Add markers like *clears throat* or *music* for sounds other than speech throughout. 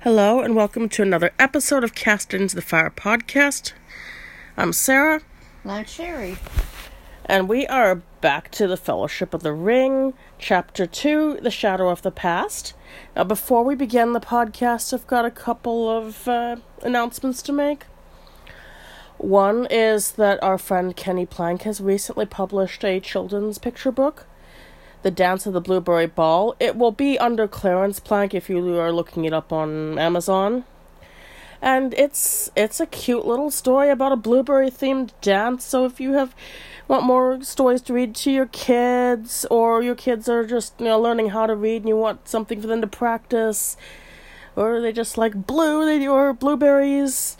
Hello, and welcome to another episode of Cast Into the Fire podcast. I'm Sarah, Not Sherry. and we are back to the Fellowship of the Ring, Chapter 2 The Shadow of the Past. Now, before we begin the podcast, I've got a couple of uh, announcements to make. One is that our friend Kenny Plank has recently published a children's picture book, The Dance of the Blueberry Ball. It will be under Clarence Plank if you are looking it up on Amazon. And it's it's a cute little story about a blueberry themed dance. So if you have want more stories to read to your kids or your kids are just, you know, learning how to read and you want something for them to practice or they just like blue they or blueberries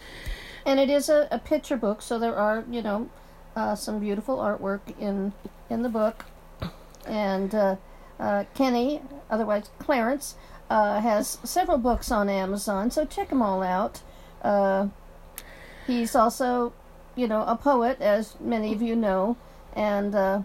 And it is a, a picture book, so there are, you know, uh, some beautiful artwork in in the book. And uh, uh, Kenny, otherwise Clarence, uh, has several books on Amazon, so check them all out. Uh, he's also, you know, a poet, as many of you know, and uh,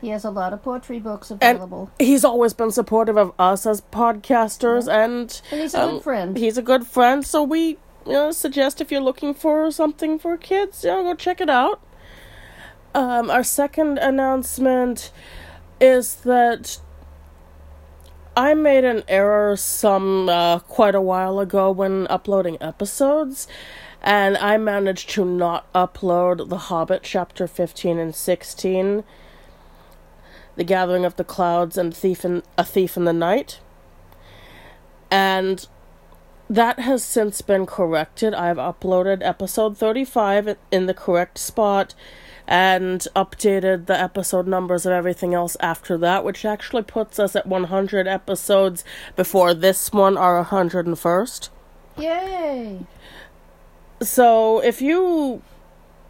he has a lot of poetry books available. he's always been supportive of us as podcasters and And he's a um, good friend. he's a good friend so we you know suggest if you're looking for something for kids you know go check it out um our second announcement is that I made an error some uh, quite a while ago when uploading episodes, and I managed to not upload The Hobbit chapter 15 and 16, The Gathering of the Clouds, and Thief in, A Thief in the Night. And that has since been corrected. I've uploaded episode 35 in the correct spot and updated the episode numbers of everything else after that, which actually puts us at 100 episodes before this one, our 101st. Yay! So if you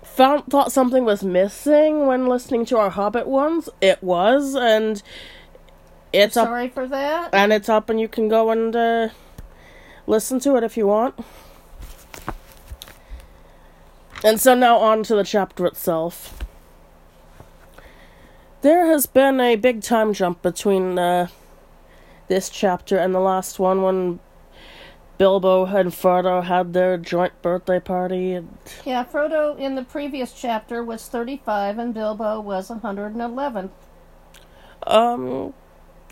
found thought something was missing when listening to our Hobbit ones, it was, and it's up Sorry for that. and it's up, and you can go and uh, listen to it if you want. And so now on to the chapter itself. There has been a big time jump between uh, this chapter and the last one when Bilbo and Frodo had their joint birthday party. And Yeah, Frodo in the previous chapter was 35 and Bilbo was 111. um,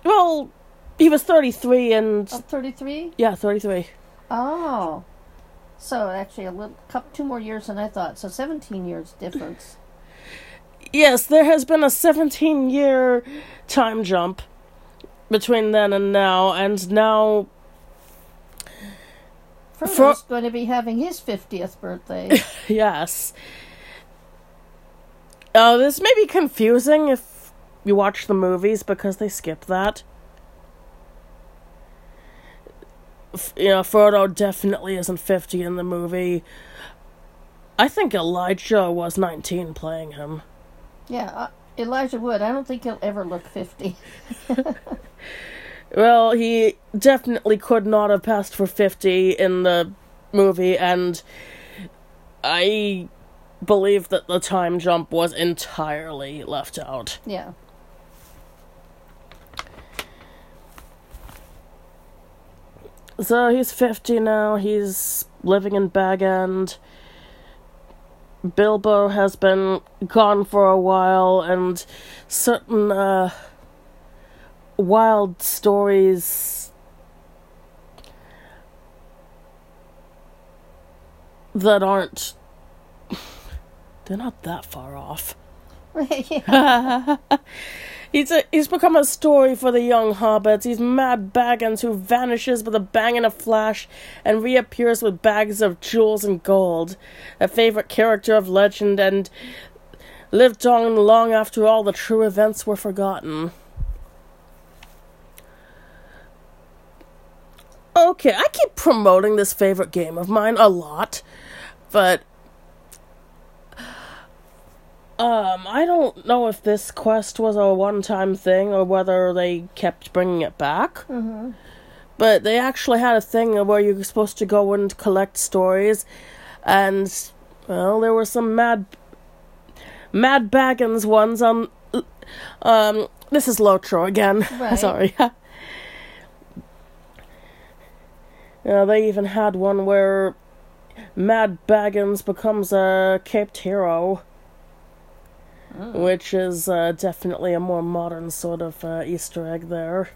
well, he was thirty three and Oh, 33? yeah, thirty three. Oh. So actually a little couple two more years than I thought. So 17 years difference. Yes, there has been a 17 year time jump between then and now, and now, Frodo's going to be having his 50th birthday. *laughs* yes. Oh, this may be confusing if you watch the movies because they skip that. You know, Frodo definitely isn't 50 in the movie. I think Elijah was 19 playing him. yeah, uh, Elijah Wood, I don't think he'll ever look 50. *laughs* Well, he definitely could not have passed for 50 in the movie, and I believe that the time jump was entirely left out. Yeah. So he's 50 now, he's living in Bag End. Bilbo has been gone for a while, and certain uh, wild stories that aren't. They're not that far off. *laughs* *laughs* He's a, he's become a story for the young hobbits. He's Mad Baggins who vanishes with a bang and a flash and reappears with bags of jewels and gold. A favorite character of legend and lived on long after all the true events were forgotten. Okay, I keep promoting this favorite game of mine a lot, but um, I don't know if this quest was a one-time thing or whether they kept bringing it back. hmm But they actually had a thing where you were supposed to go and collect stories, and well, there were some mad, mad Baggins ones on. Um, this is Lotro again. *laughs* Right. Sorry. *laughs* Know, they even had one where Mad Baggins becomes a caped hero, which is uh, definitely a more modern sort of uh, Easter egg there.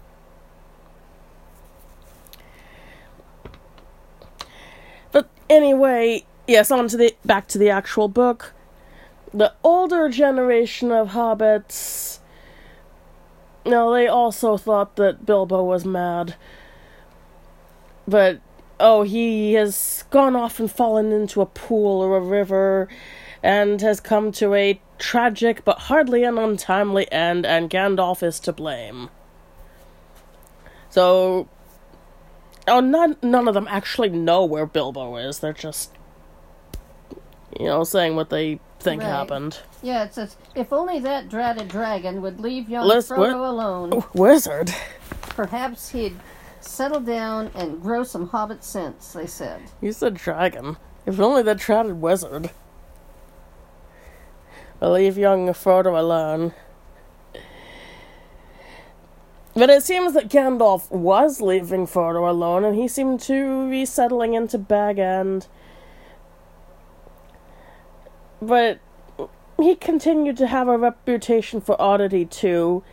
But anyway, yes, on to the back to the actual book. The older generation of hobbits, Now they also thought that Bilbo was mad. But oh, he has gone off and fallen into a pool or a river and has come to a tragic but hardly an untimely end, and Gandalf is to blame. So, oh, none, none of them actually know where Bilbo is. They're just, you know, saying what they think Right. happened. Yeah, it says, if only that dratted dragon would leave young Lis- Frodo what? alone, oh, Wizard. perhaps he'd settle down and grow some hobbit sense, they said. You said dragon. If only that trotted wizard. Leave young Frodo alone. But it seems that Gandalf was leaving Frodo alone, and he seemed to be settling into Bag End. But he continued to have a reputation for oddity, too.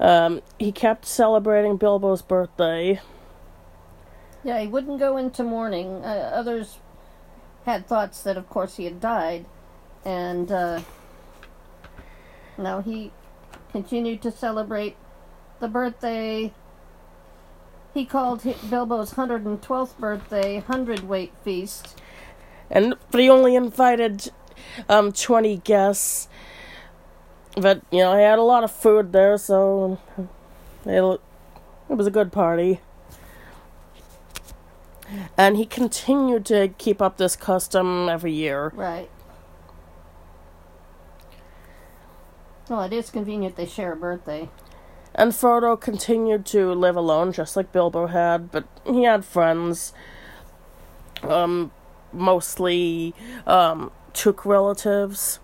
Um, he kept celebrating Bilbo's birthday. Yeah, he wouldn't go into mourning. Uh, others had thoughts that, of course, he had died. And uh, now he continued to celebrate the birthday. He called Bilbo's 112th birthday Hundredweight Feast. and but he only invited um 20 guests but you know he had a lot of food there so it, it was a good party and he continued to keep up this custom every year Right. Well, it is convenient they share a birthday. and frodo continued to live alone just like bilbo had but he had friends um mostly um took relatives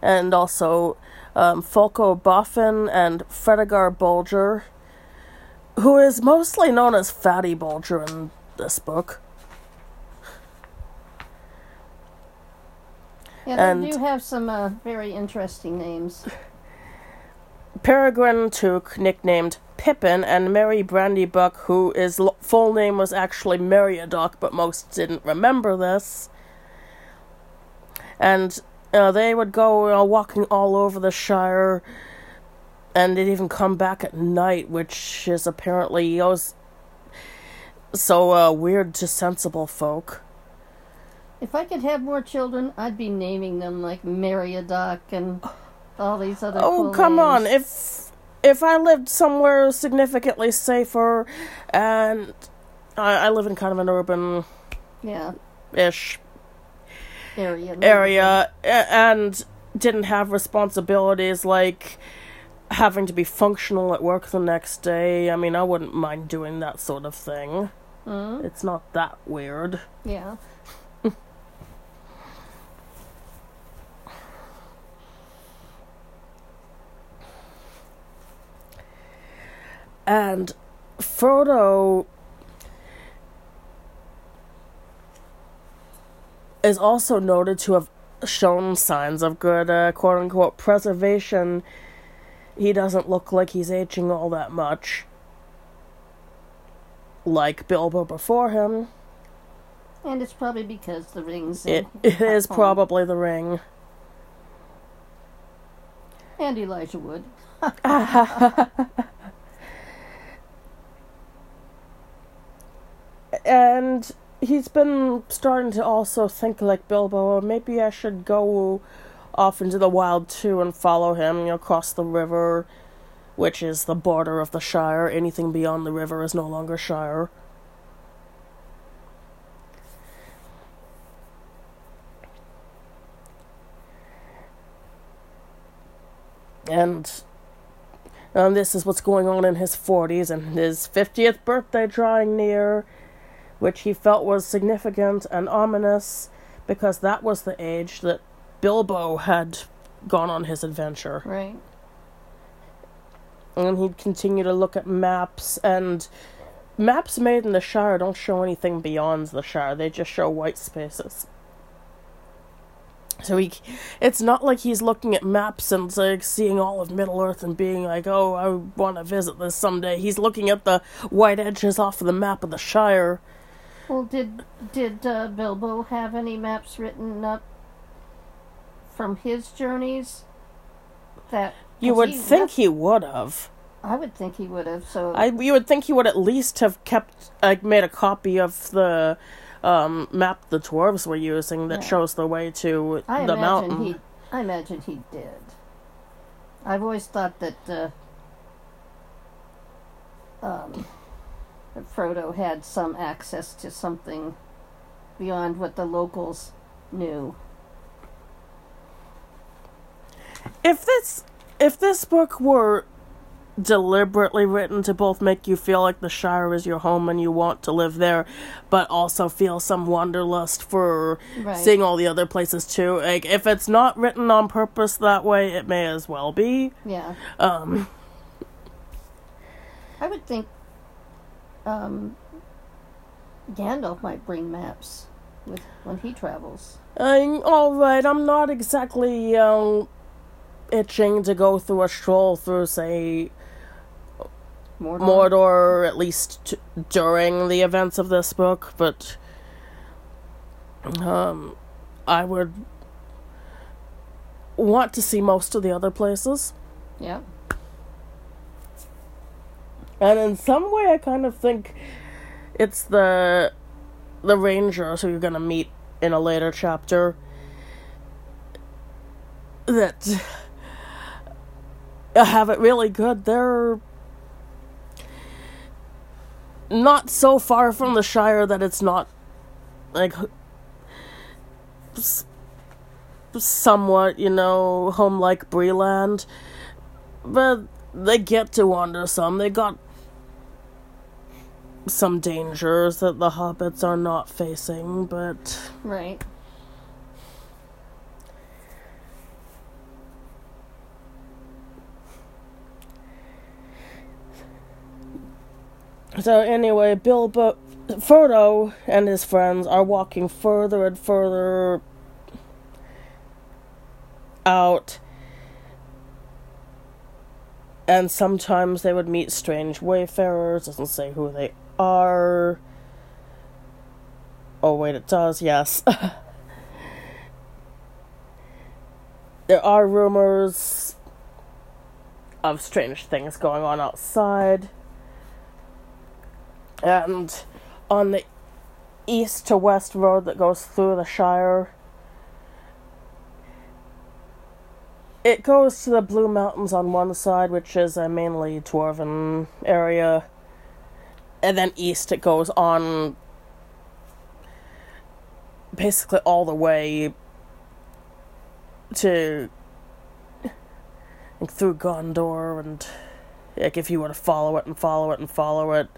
and also um, Folco Boffin and Fredegar Bulger, who is mostly known as Fatty Bulger in this book. Yeah, they do have some uh, very interesting names. Peregrine Took, nicknamed Pippin, and Merry Brandybuck, who his l- full name was actually Meriadoc, but most didn't remember this. And uh, they would go uh, walking all over the Shire, and they'd even come back at night, which is apparently always so uh, weird to sensible folk. If I could have more children, I'd be naming them like Meriadoc and all these other. Oh, cool come on! If if I lived somewhere significantly safer, and I, I live in kind of an urban yeah, ish area. area and didn't have responsibilities like having to be functional at work the next day. I mean, I wouldn't mind doing that sort of thing. Mm, It's not that weird. yeah. And Frodo is also noted to have shown signs of good, uh, quote unquote, preservation. He doesn't look like he's aging all that much. Like Bilbo before him. And it's probably because the rings. in It, it is home. probably the ring. And Elijah Wood. *laughs* *laughs* and he's been starting to also think like Bilbo, "Oh, maybe I should go off into the wild too and follow him, you know, cross the river, which is the border of the Shire. Anything beyond the river is no longer Shire. And um, this is what's going on in his 40s and his 50th birthday drawing near, which he felt was significant and ominous because that was the age that Bilbo had gone on his adventure. Right. And he'd continue to look at maps and maps made in the Shire don't show anything beyond the Shire. They just show white spaces. So he, it's not like he's looking at maps and like seeing all of Middle Earth and being like, "Oh, I want to visit this someday." He's looking at the white edges off of the map of the Shire. Well, did did uh, Bilbo have any maps written up from his journeys? That you would he think left- he would have. I would think he would have. So I you would think he would at least have kept like made a copy of the um, map the dwarves were using that Yeah. shows the way to I the imagine mountain. he. I imagine he did. I've always thought that, uh, um, that Frodo had some access to something beyond what the locals knew. If this if this book were deliberately written to both make you feel like the Shire is your home and you want to live there, but also feel some wanderlust for Right. seeing all the other places too. Like if it's not written on purpose that way, it may as well be. Yeah, Um, I would think um, Gandalf might bring maps with when he travels. All right. I'm not exactly um, itching to go through a stroll through, say, Mordor. Mordor, at least t- during the events of this book, but um, I would want to see most of the other places. Yeah. And in some way, I kind of think it's the the rangers who you're gonna meet in a later chapter that have it really good. They're not so far from the Shire that it's not like somewhat, you know, home like Bree-land, but they get to wander some. They got some dangers that the hobbits are not facing, but Right. so anyway, Bilbo, Frodo and his friends are walking further and further out, and sometimes they would meet strange wayfarers. Doesn't say who they are. Oh wait, it does. Yes. *laughs* there are rumors of strange things going on outside. And on the east to west road that goes through the Shire, it goes to the Blue Mountains on one side, which is a mainly dwarven area. And then east it goes on basically all the way to like, through Gondor and like if you were to follow it and follow it and follow it.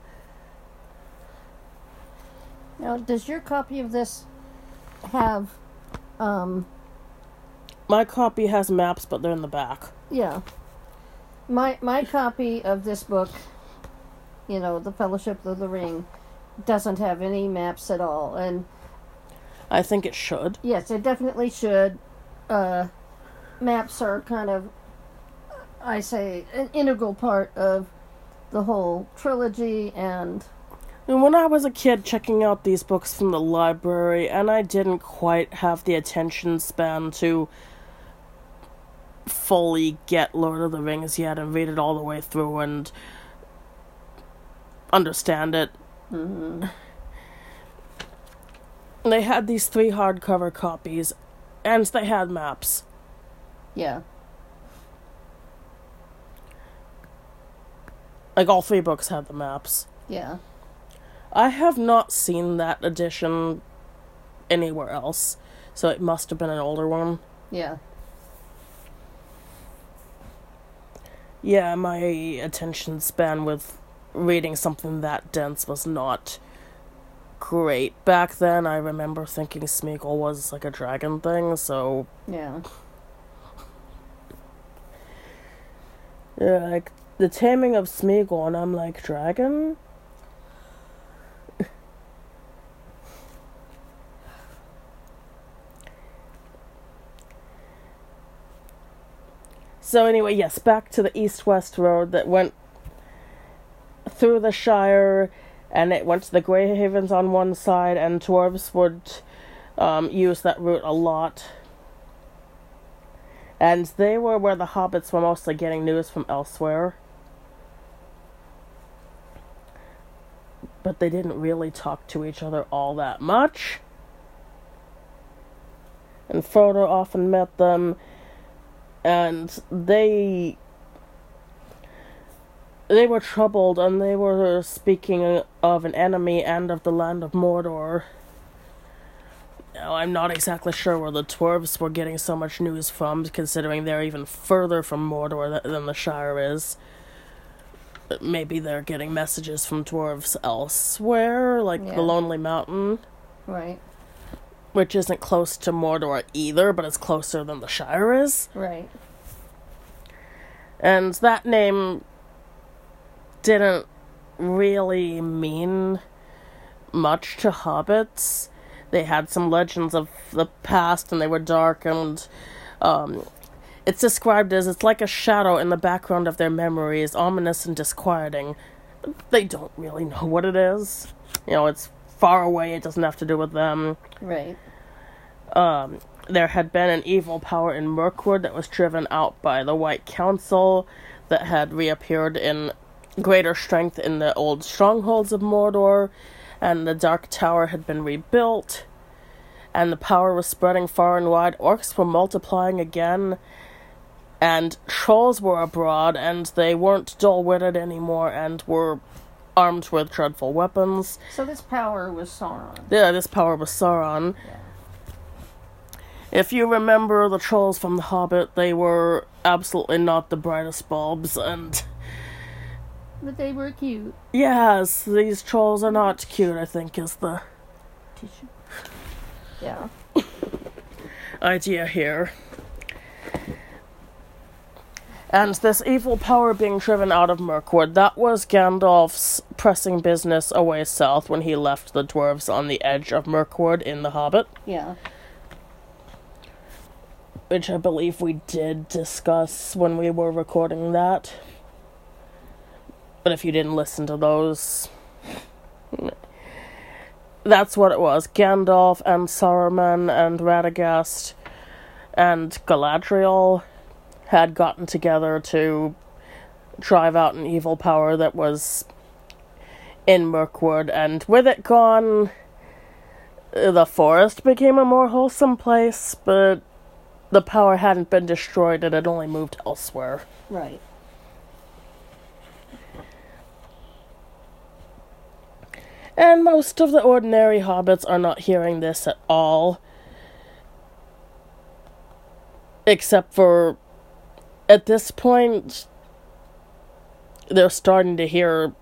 Now, does your copy of this have, um, my copy has maps but they're in the back. yeah, my my copy of this book, you know, the Fellowship of the Ring, doesn't have any maps at all, and i think it should yes, it definitely should. Uh, maps are kind of, I say, an integral part of the whole trilogy, and And when I was a kid checking out these books from the library, and I didn't quite have the attention span to fully get Lord of the Rings yet and read it all the way through and understand it. They had these three hardcover copies, and they had maps. yeah, Like all three books had the maps. yeah. I have not seen that edition anywhere else, so it must have been an older one. Yeah. Yeah, my attention span with reading something that dense was not great. Back then, I remember thinking Smeagol was like a dragon thing, so. Yeah. Yeah, like the taming of Smeagol, and I'm like, dragon? *laughs* so, anyway, yes, back to the east west road that went through the Shire, and it went to the Grey Havens on one side, and dwarves would um, use that route a lot. And they were where the hobbits were mostly getting news from elsewhere. But they didn't really talk to each other all that much. And Frodo often met them, and they they were troubled and they were speaking of an enemy and of the land of Mordor. Now, I'm not exactly sure where the dwarves were getting so much news from, considering they're even further from Mordor than the Shire is. Maybe they're getting messages from dwarves elsewhere, like Yeah. the Lonely Mountain, Right. which isn't close to Mordor either, but it's closer than the Shire is. Right. And that name didn't really mean much to hobbits. They had some legends of the past and they were dark and um, it's described as it's like a shadow in the background of their memories, ominous and disquieting. They don't really know what it is. You know, it's far away, it doesn't have to do with them Right. um, there had been an evil power in Mirkwood that was driven out by the White Council that had reappeared in greater strength in the old strongholds of Mordor, and the Dark Tower had been rebuilt, and the power was spreading far and wide. Orcs were multiplying again, and trolls were abroad, and they weren't dull witted anymore and were armed with dreadful weapons. So this power was Sauron. Yeah, this power was Sauron. If you remember the trolls from The Hobbit, they were absolutely not the brightest bulbs, and But they were cute. yes, these trolls are not cute, I think, is the Tissue. Yeah. *laughs* idea here. And this evil power being driven out of Mirkwood, that was Gandalf's pressing business away south when he left the dwarves on the edge of Mirkwood in The Hobbit. Yeah. which I believe we did discuss when we were recording that. But if you didn't listen to those, that's what it was. Gandalf and Saruman and Radagast and Galadriel had gotten together to drive out an evil power that was in Mirkwood, and with it gone, the forest became a more wholesome place, but the power hadn't been destroyed, it had only moved elsewhere. Right. And most of the ordinary hobbits are not hearing this at all. Except for, at this point, they're starting to hear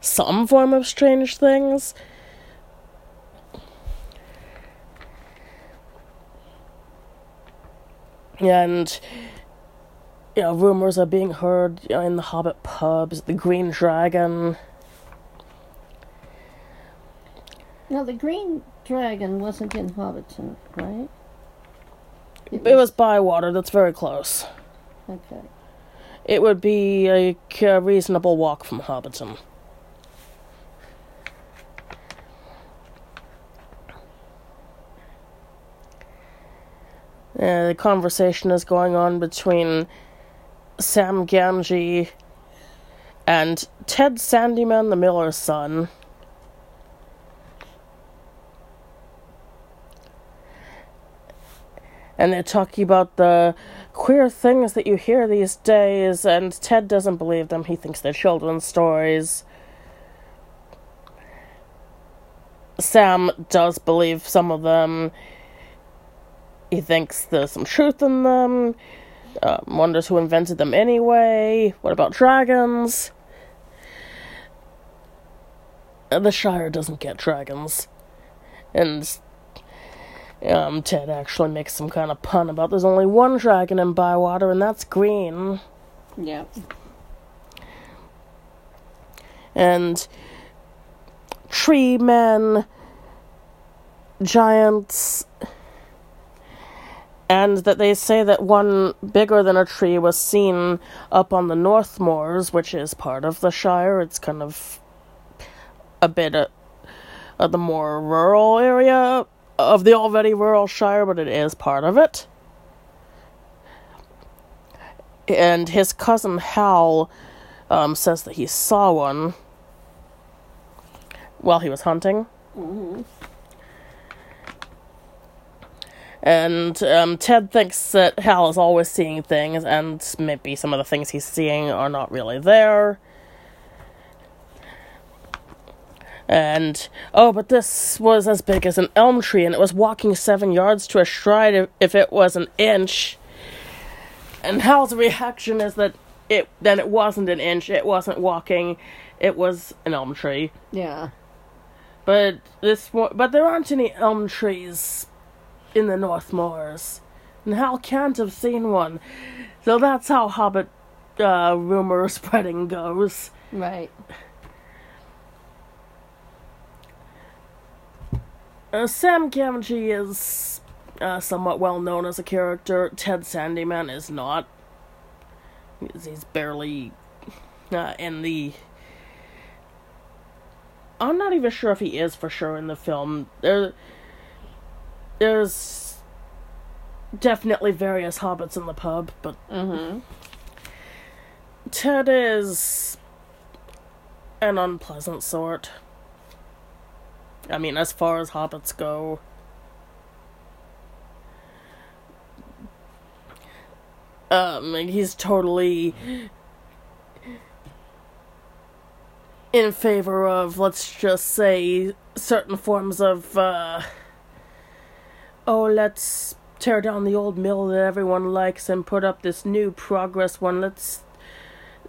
some form of strange things. And, you know, rumors are being heard you know, in the Hobbit pubs, the Green Dragon. Now the green dragon wasn't in Hobbiton, right? It was Bywater, that's very close. Okay. It would be a reasonable walk from Hobbiton. Uh, the conversation is going on between Sam Gamgee and Ted Sandyman, the miller's son. And they're talking about the queer things that you hear these days, and Ted doesn't believe them. He thinks they're children's stories. Sam does believe some of them. He thinks there's some truth in them. Uh, wonders who invented them anyway. What about dragons? The Shire doesn't get dragons. And um, Ted actually makes some kind of pun about there's only one dragon in Bywater, and that's green. Yeah. And tree men, giants, and that they say that one bigger than a tree was seen up on the North Moors, which is part of the Shire. It's kind of a bit of, of the more rural area of the already rural Shire, but it is part of it. And his cousin Hal um, says that he saw one while he was hunting. And um, Ted thinks that Hal is always seeing things, and maybe some of the things he's seeing are not really there. And, oh, but this was as big as an elm tree, and it was walking seven yards to a stride if, if it was an inch. And Hal's reaction is that it then it wasn't an inch, it wasn't walking, it was an elm tree. Yeah. But this, wa- but there aren't any elm trees in the North Moors, and Hal can't have seen one. So that's how Hobbit uh, rumor *laughs* spreading goes. Right. Uh, Sam Gamgee is uh, somewhat well known as a character. Ted Sandyman is not. He's, he's barely uh, in the. I'm not even sure if he is for sure in the film. There, there's definitely various hobbits in the pub, but Mm-hmm. Ted is an unpleasant sort. I mean, as far as hobbits go. Um, he's totally in favor of, let's just say, certain forms of, uh, oh, let's tear down the old mill that everyone likes and put up this new progress one. Let's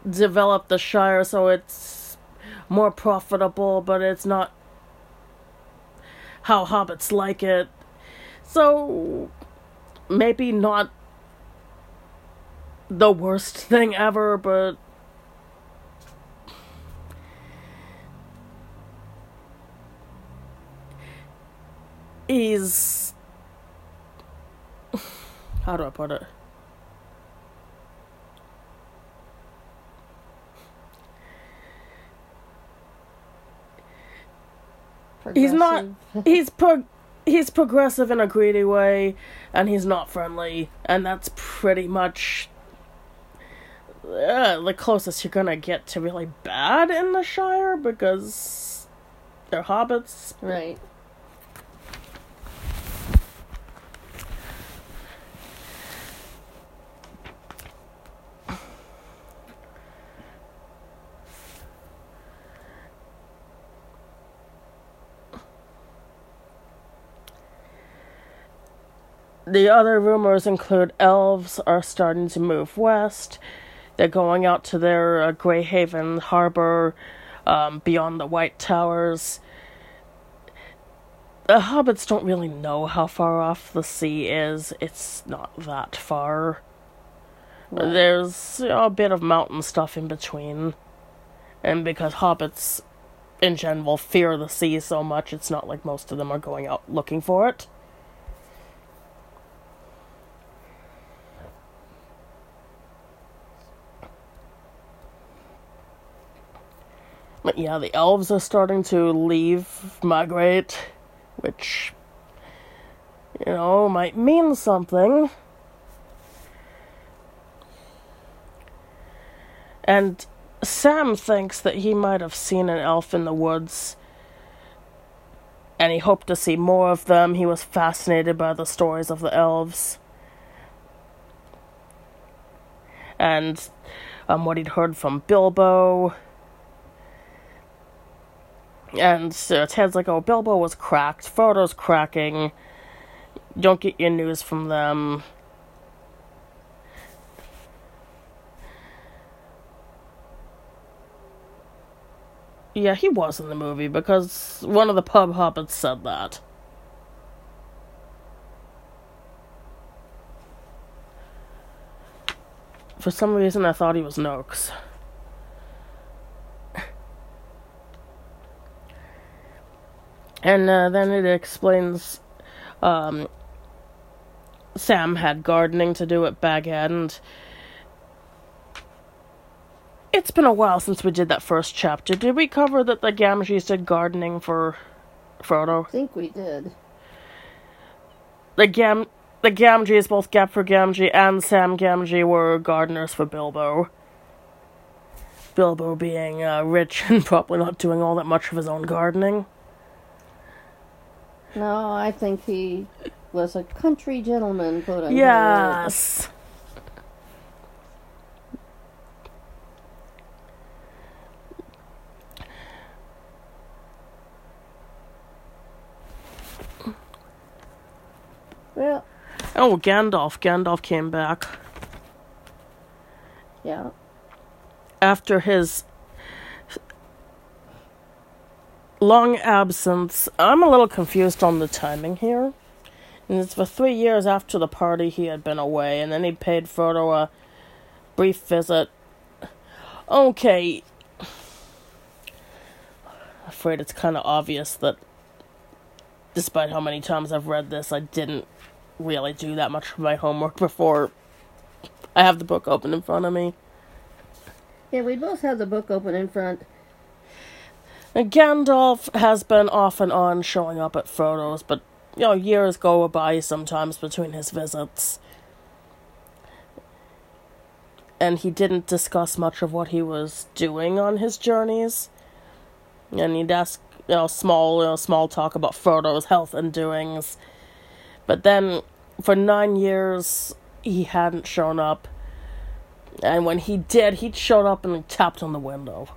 develop the Shire so it's more profitable, but it's not how hobbits like it. So maybe not the worst thing ever, but is *sighs* how do I put it? He's not. He's pro. He's progressive in a greedy way, and he's not friendly, and that's pretty much uh, the closest you're gonna get to really bad in the Shire because they're hobbits. Right. The other rumors include elves are starting to move west. They're going out to their uh, Greyhaven harbor um, beyond the White Towers. The hobbits don't really know how far off the sea is. It's not that far. Right. There's you know, a bit of mountain stuff in between. And because hobbits, in general, fear the sea so much, it's not like most of them are going out looking for it. But yeah, the elves are starting to leave, migrate, which, you know, might mean something. And Sam thinks that he might have seen an elf in the woods, and he hoped to see more of them. He was fascinated by the stories of the elves. And um, what he'd heard from Bilbo. And uh, Ted's like, oh, Bilbo was cracked. Frodo's cracking. Don't get your news from them. Yeah, he was in the movie because one of the pub hobbits said that. For some reason, I thought he was Noakes. And uh, then it explains um, Sam had gardening to do at Bag End. It's been a while since we did that first chapter. Did we cover that the Gamgees did gardening for Frodo? I think we did. The Gam the Gamgees, both Gaffer Gamgee and Sam Gamgee, were gardeners for Bilbo. Bilbo being uh, rich *laughs* and probably not doing all that much of his own gardening. No, I think he was a country gentleman, quote unquote. Yes. Well, Oh, Gandalf. Gandalf came back yeah. after his long absence. I'm a little confused on the timing here. And it's for three years after the party he had been away, and then he paid Frodo a brief visit. Okay. I'm Afraid it's kind of obvious that, despite how many times I've read this, I didn't really do that much of my homework before I have the book open in front of me. Yeah, we both have the book open in front. And Gandalf has been off and on showing up at Frodo's, but you know, years go by sometimes between his visits. And he didn't discuss much of what he was doing on his journeys. And he'd ask, you know, small, you know, small talk about Frodo's health and doings. But then, for nine years, he hadn't shown up. And when he did, he'd showed up and tapped on the window.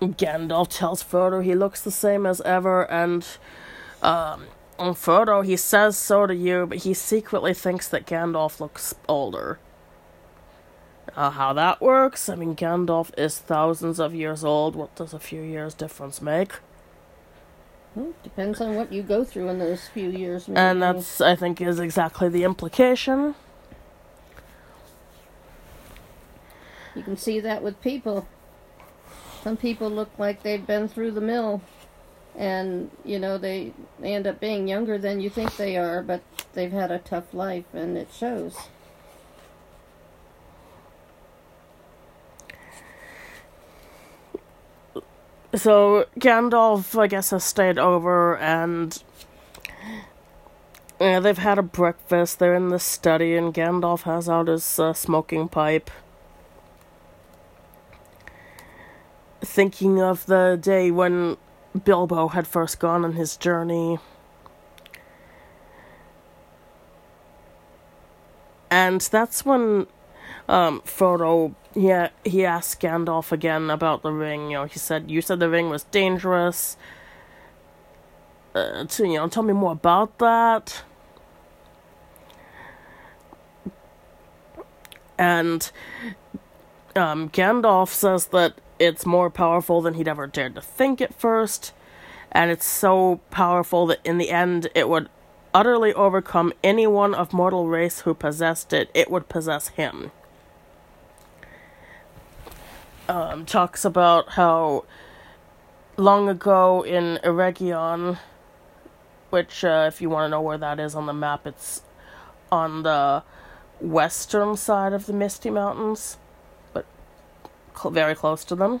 Gandalf tells Frodo he looks the same as ever, and um, and Frodo he says so to you, but he secretly thinks that Gandalf looks older. Uh, how that works? I mean, Gandalf is thousands of years old. What does a few years difference make? Well, depends on what you go through in those few years. Maybe. And that's, I think, is exactly the implication. You can see that with people. Some people look like they've been through the mill, and you know they, they end up being younger than you think they are, but they've had a tough life, and it shows. So Gandalf, I guess, has stayed over, and yeah, they've had a breakfast. They're in the study, and Gandalf has out his uh, smoking pipe, thinking of the day when Bilbo had first gone on his journey. And that's when um, Frodo, yeah, he asked Gandalf again about the ring. You know, he said, "You said the ring was dangerous. Uh, to, you know, tell me more about that." And um, Gandalf says that it's more powerful than he'd ever dared to think at first, and it's so powerful that in the end it would utterly overcome anyone of mortal race who possessed it. It would possess him um, talks about how long ago in Eregion, which, uh, if you want to know where that is on the map, it's on the western side of the Misty Mountains, cl- very close to them.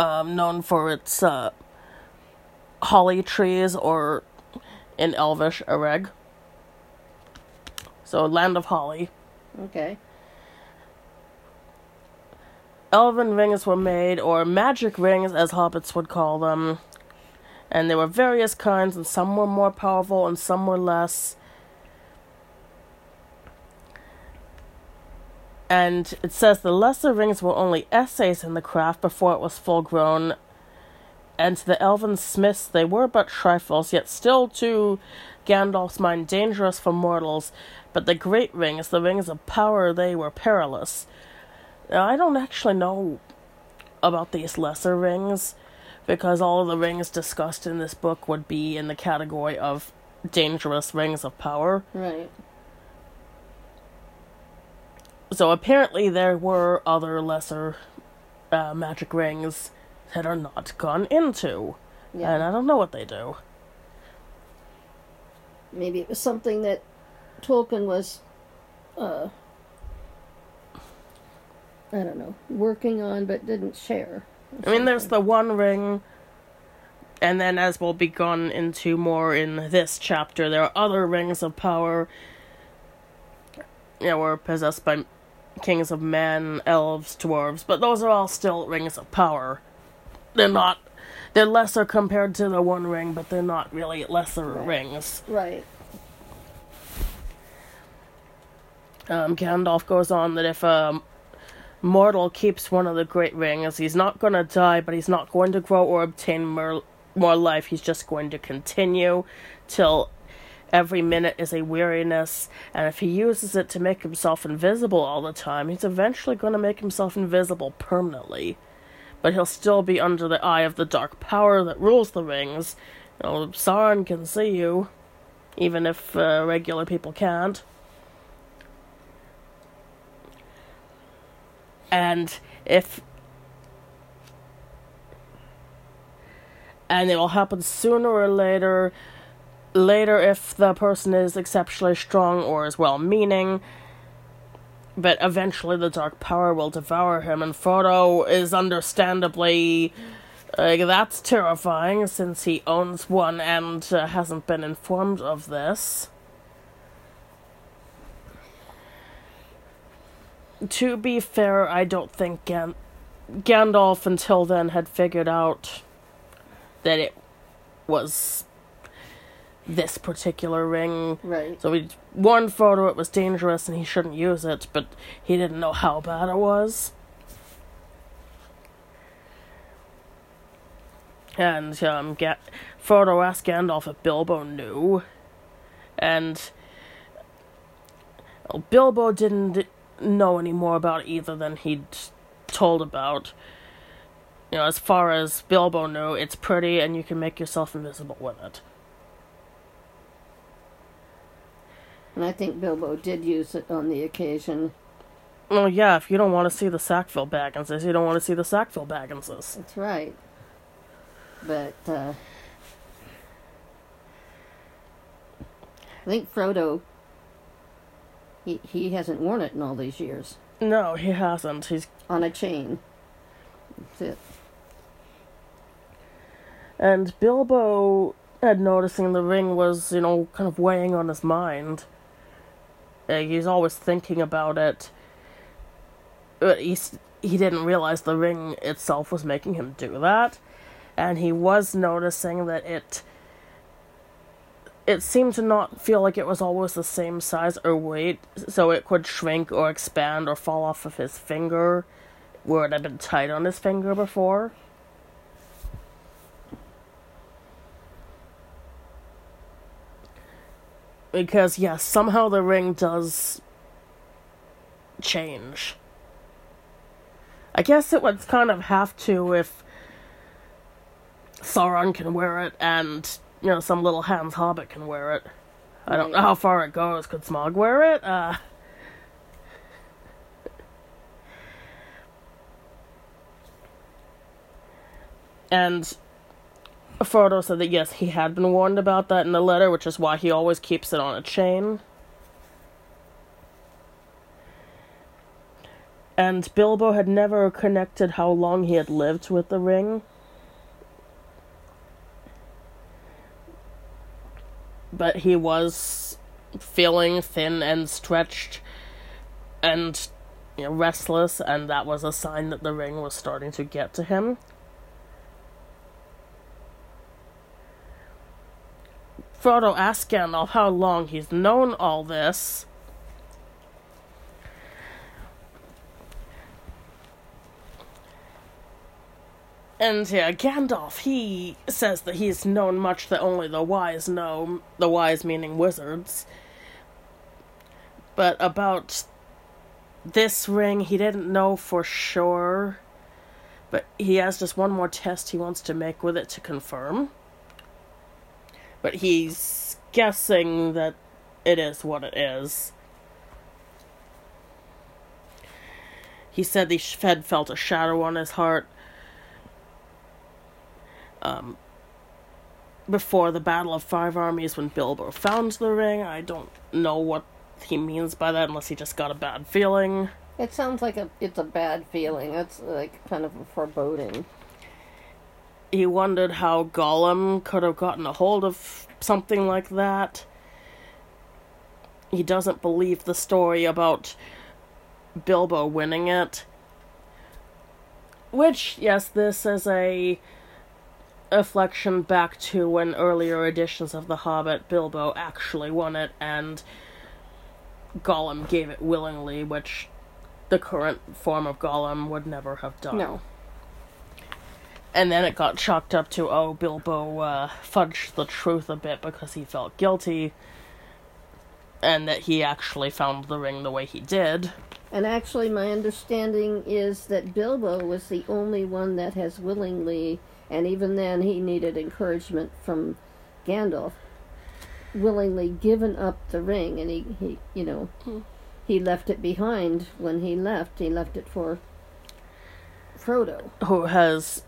Um, known for its uh, holly trees, or in Elvish, Ereg. So, land of holly. Okay. elven rings were made, or magic rings as hobbits would call them. And there were various kinds, and some were more powerful and some were less. And it says the lesser rings were only essays in the craft before it was full grown. And to the elven smiths, they were but trifles, yet still to Gandalf's mind dangerous for mortals. But the great rings, the rings of power, they were perilous. Now, I don't actually know about these lesser rings because all the rings discussed in this book would be in the category of dangerous rings of power. Right. So apparently there were other lesser uh, magic rings that are not gone into, and Yeah. I don't know what they do. Maybe it was something that Tolkien was, uh, I don't know, working on but didn't share. I mean, there's the one ring, and then as will be gone into more in this chapter, there are other rings of power. You know, were possessed by kings of men, elves, dwarves, but those are all still rings of power. They're not. They're lesser compared to the One Ring, but they're not really lesser Right. rings. Right. Um, Gandalf goes on that if a mortal keeps one of the great rings, he's not going to die, but he's not going to grow or obtain more, more life. He's just going to continue till every minute is a weariness. And if he uses it to make himself invisible all the time, he's eventually going to make himself invisible permanently. But he'll still be under the eye of the dark power that rules the rings. You know, Sauron can see you, even if uh, regular people can't. and if and it will happen sooner or later later if the person is exceptionally strong or is well meaning but eventually the dark power will devour him and Frodo is understandably like that's terrifying since he owns one and uh, hasn't been informed of this. To be fair, I don't think Gan- Gandalf until then had figured out that it was this particular ring. Right. So he warned Frodo it was dangerous and he shouldn't use it, but he didn't know how bad it was. And um, Ga- Frodo asked Gandalf if Bilbo knew, and well, Bilbo didn't know any more about it either than he'd told about. You know, as far as Bilbo knew, it's pretty and you can make yourself invisible with it. And I think Bilbo did use it on the occasion. Well, yeah, if you don't want to see the Sackville Bagginses, you don't want to see the Sackville Bagginses. That's right. But uh, I think Frodo. He he hasn't worn it in all these years No, he hasn't. He's on a chain. That's it. and Bilbo had noticing the ring was, you know, kind of weighing on his mind. Uh, he's always thinking about it. But he's, he didn't realize the ring itself was making him do that. And he was noticing that it it seemed to not feel like it was always the same size or weight, so it could shrink or expand or fall off of his finger where it had been tight on his finger before. Because, yes, somehow the ring does change. I guess it would kind of have to if Sauron can wear it and, you know, some little Hans Hobbit can wear it. I don't know how far it goes. Could Smaug wear it? Uh. And Frodo said that yes, he had been warned about that in the letter, which is why he always keeps it on a chain. And Bilbo had never connected how long he had lived with the ring. But he was feeling thin and stretched and you know, restless, and that was a sign that the ring was starting to get to him. Frodo asked Gandalf how long he's known all this. And yeah, Gandalf, he says that he's known much that only the wise know, the wise meaning wizards. But about this ring, he didn't know for sure. But he has just one more test he wants to make with it to confirm. But he's guessing that it is what it is. he said the had felt a shadow on his heart. Um, before the Battle of Five Armies, when Bilbo found the ring, I don't know what he means by that, unless he just got a bad feeling. It sounds like a it's a bad feeling. It's like kind of a foreboding. He wondered how Gollum could have gotten a hold of something like that. He doesn't believe the story about Bilbo winning it. Which, yes, this is a reflection back to when earlier editions of The Hobbit, Bilbo actually won it, and Gollum gave it willingly, which the current form of Gollum would never have done. No. And then it got chalked up to, oh, Bilbo uh, fudged the truth a bit because he felt guilty, and that he actually found the ring the way he did. And actually, my understanding is that Bilbo was the only one that has willingly, and even then he needed encouragement from Gandalf, willingly given up the ring, and he, he you know, Hmm. he left it behind when he left. He left it for Frodo. Who has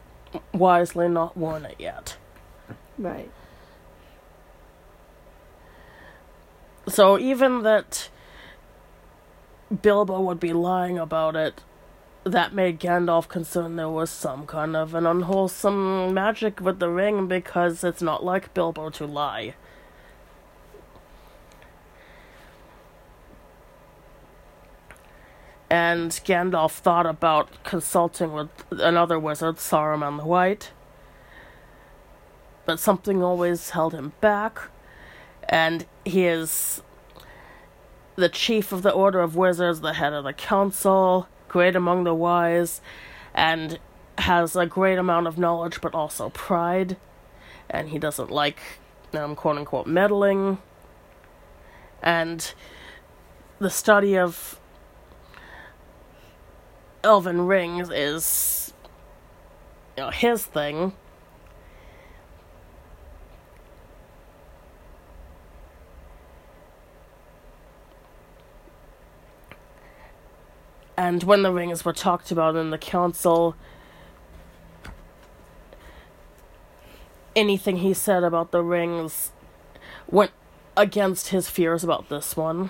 wisely not worn it yet. Right. So even that Bilbo would be lying about it, that made Gandalf concerned there was some kind of an unwholesome magic with the ring because it's not like Bilbo to lie. And Gandalf thought about consulting with another wizard, Saruman the White. But something always held him back and he is the chief of the Order of Wizards, the head of the council, great among the wise, and has a great amount of knowledge but also pride. And he doesn't like, um, quote unquote, meddling. And the study of elven rings is, you know, his thing. And when the rings were talked about in the council, anything he said about the rings went against his fears about this one.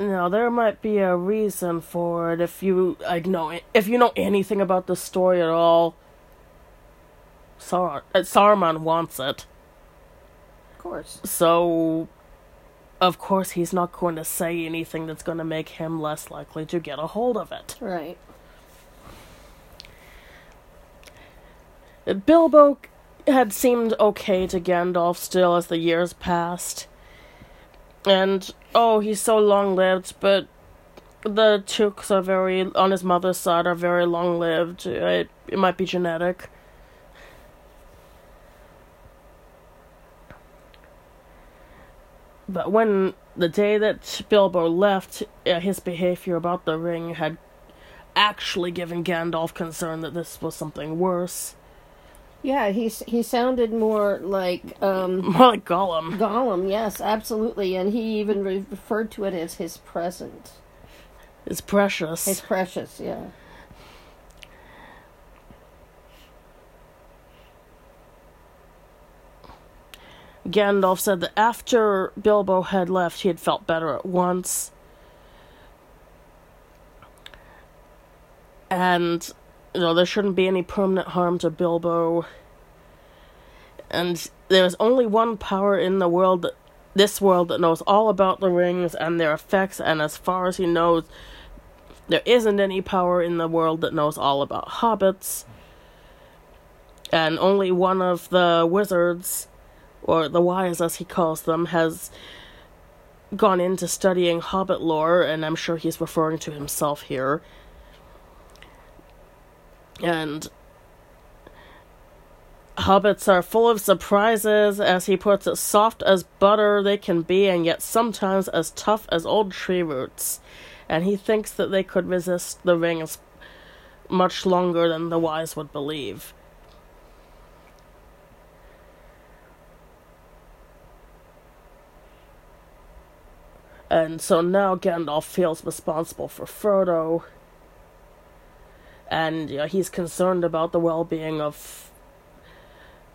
Now there might be a reason for it if you like know if you know anything about the story at all. Sar- uh, Saruman wants it, Of course. so of course he's not going to say anything that's going to make him less likely to get a hold of it. Right. Bilbo had seemed okay to Gandalf still as the years passed. And, oh, he's so long lived, but the Tooks are very, on his mother's side, are very long lived. It, it might be genetic. But when the day that Bilbo left, uh, his behavior about the ring had actually given Gandalf concern that this was something worse. Yeah, he he sounded more like um, *laughs* More like Gollum. Gollum. Yes, absolutely, and he even re- referred to it as his present, It's precious. his precious. Yeah. Gandalf said that after Bilbo had left, he had felt better at once. And, you know, there shouldn't be any permanent harm to Bilbo. And there's only one power in the world, this world, that knows all about the rings and their effects, and as far as he knows, there isn't any power in the world that knows all about hobbits. And only one of the wizards or the wise as he calls them, has gone into studying hobbit lore, and I'm sure he's referring to himself here. And hobbits are full of surprises, as he puts it, soft as butter they can be, and yet sometimes as tough as old tree roots. And he thinks that they could resist the rings much longer than the wise would believe. And so now Gandalf feels responsible for Frodo. And you know, he's concerned about the well being of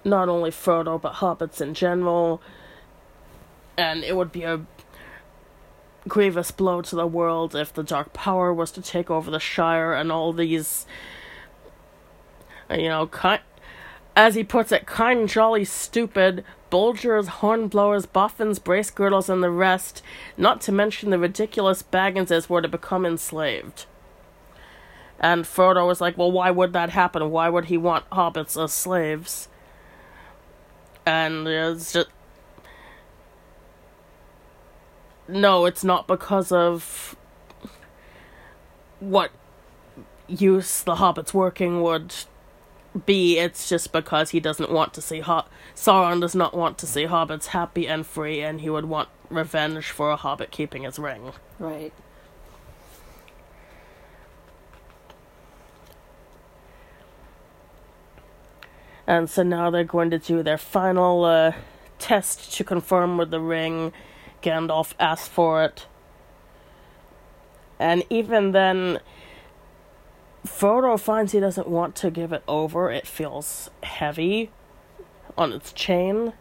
not only Frodo, but hobbits in general. And it would be a grievous blow to the world if the Dark Power was to take over the Shire and all these, you know, kind, as he puts it, kind, jolly, stupid Bolgers, Hornblowers, Boffins, Bracegirdles, and the rest, not to mention the ridiculous Bagginses, were to become enslaved. And Frodo was like, well, why would that happen? Why would he want hobbits as slaves? And it's just. No, it's not because of what use the hobbits working would be. It's just because he doesn't want to see Ho- Sauron does not want to see hobbits happy and free, and he would want revenge for a hobbit keeping his ring. Right. And so now they're going to do their final uh, test to confirm with the ring. Gandalf asks for it. And even then, Frodo finds he doesn't want to give it over. It feels heavy on its chain.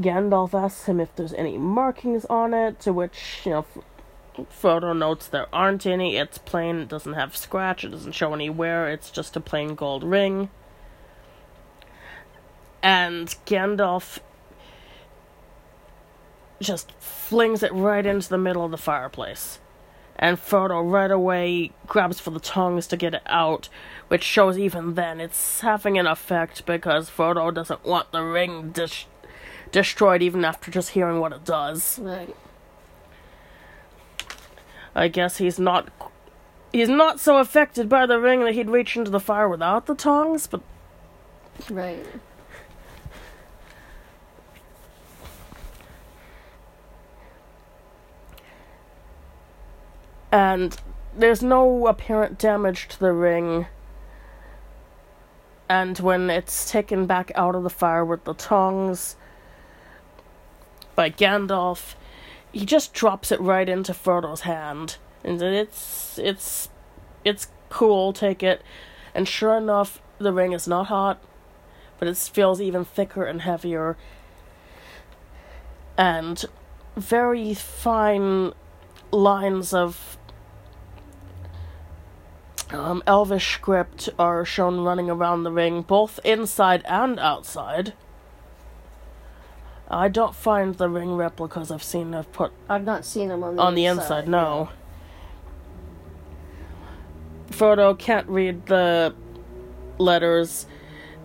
Gandalf asks him if there's any markings on it, to which, you know, Frodo notes there aren't any. It's plain, it doesn't have scratch, it doesn't show any wear, it's just a plain gold ring. And Gandalf just flings it right into the middle of the fireplace. And Frodo right away grabs for the tongs to get it out, which shows even then it's having an effect because Frodo doesn't want the ring dis- destroyed even after just hearing what it does. Right. I guess he's not he's not so affected by the ring that he'd reach into the fire without the tongs, but Right. and there's no apparent damage to the ring. And when it's taken back out of the fire with the tongs by Gandalf, he just drops it right into Frodo's hand. And it's it's it's cool, take it. And sure enough, the ring is not hot, but it feels even thicker and heavier. And very fine lines of um, Elvish script are shown running around the ring, both inside and outside. I don't find the ring replicas I've seen have put I've not seen them on the on the inside, no. Frodo can't read the letters,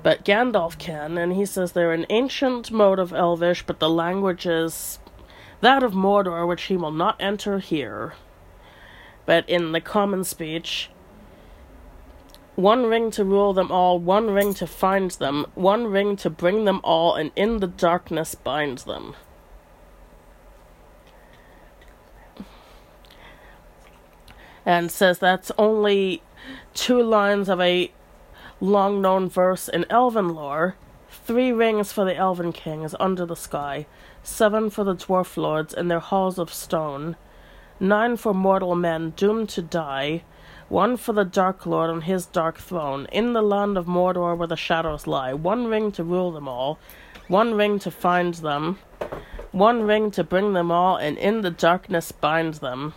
but Gandalf can, and he says they're an ancient mode of Elvish, but the language is that of Mordor, which he will not enter here. But in the common speech, one ring to rule them all, one ring to find them, one ring to bring them all, and in the darkness bind them. And says that's only two lines of a long known verse in elven lore. Three rings for the elven kings under the sky, seven for the dwarf lords in their halls of stone, nine for mortal men doomed to die, one for the Dark Lord on his dark throne, in the land of Mordor where the shadows lie, one ring to rule them all, one ring to find them, one ring to bring them all, and in the darkness bind them,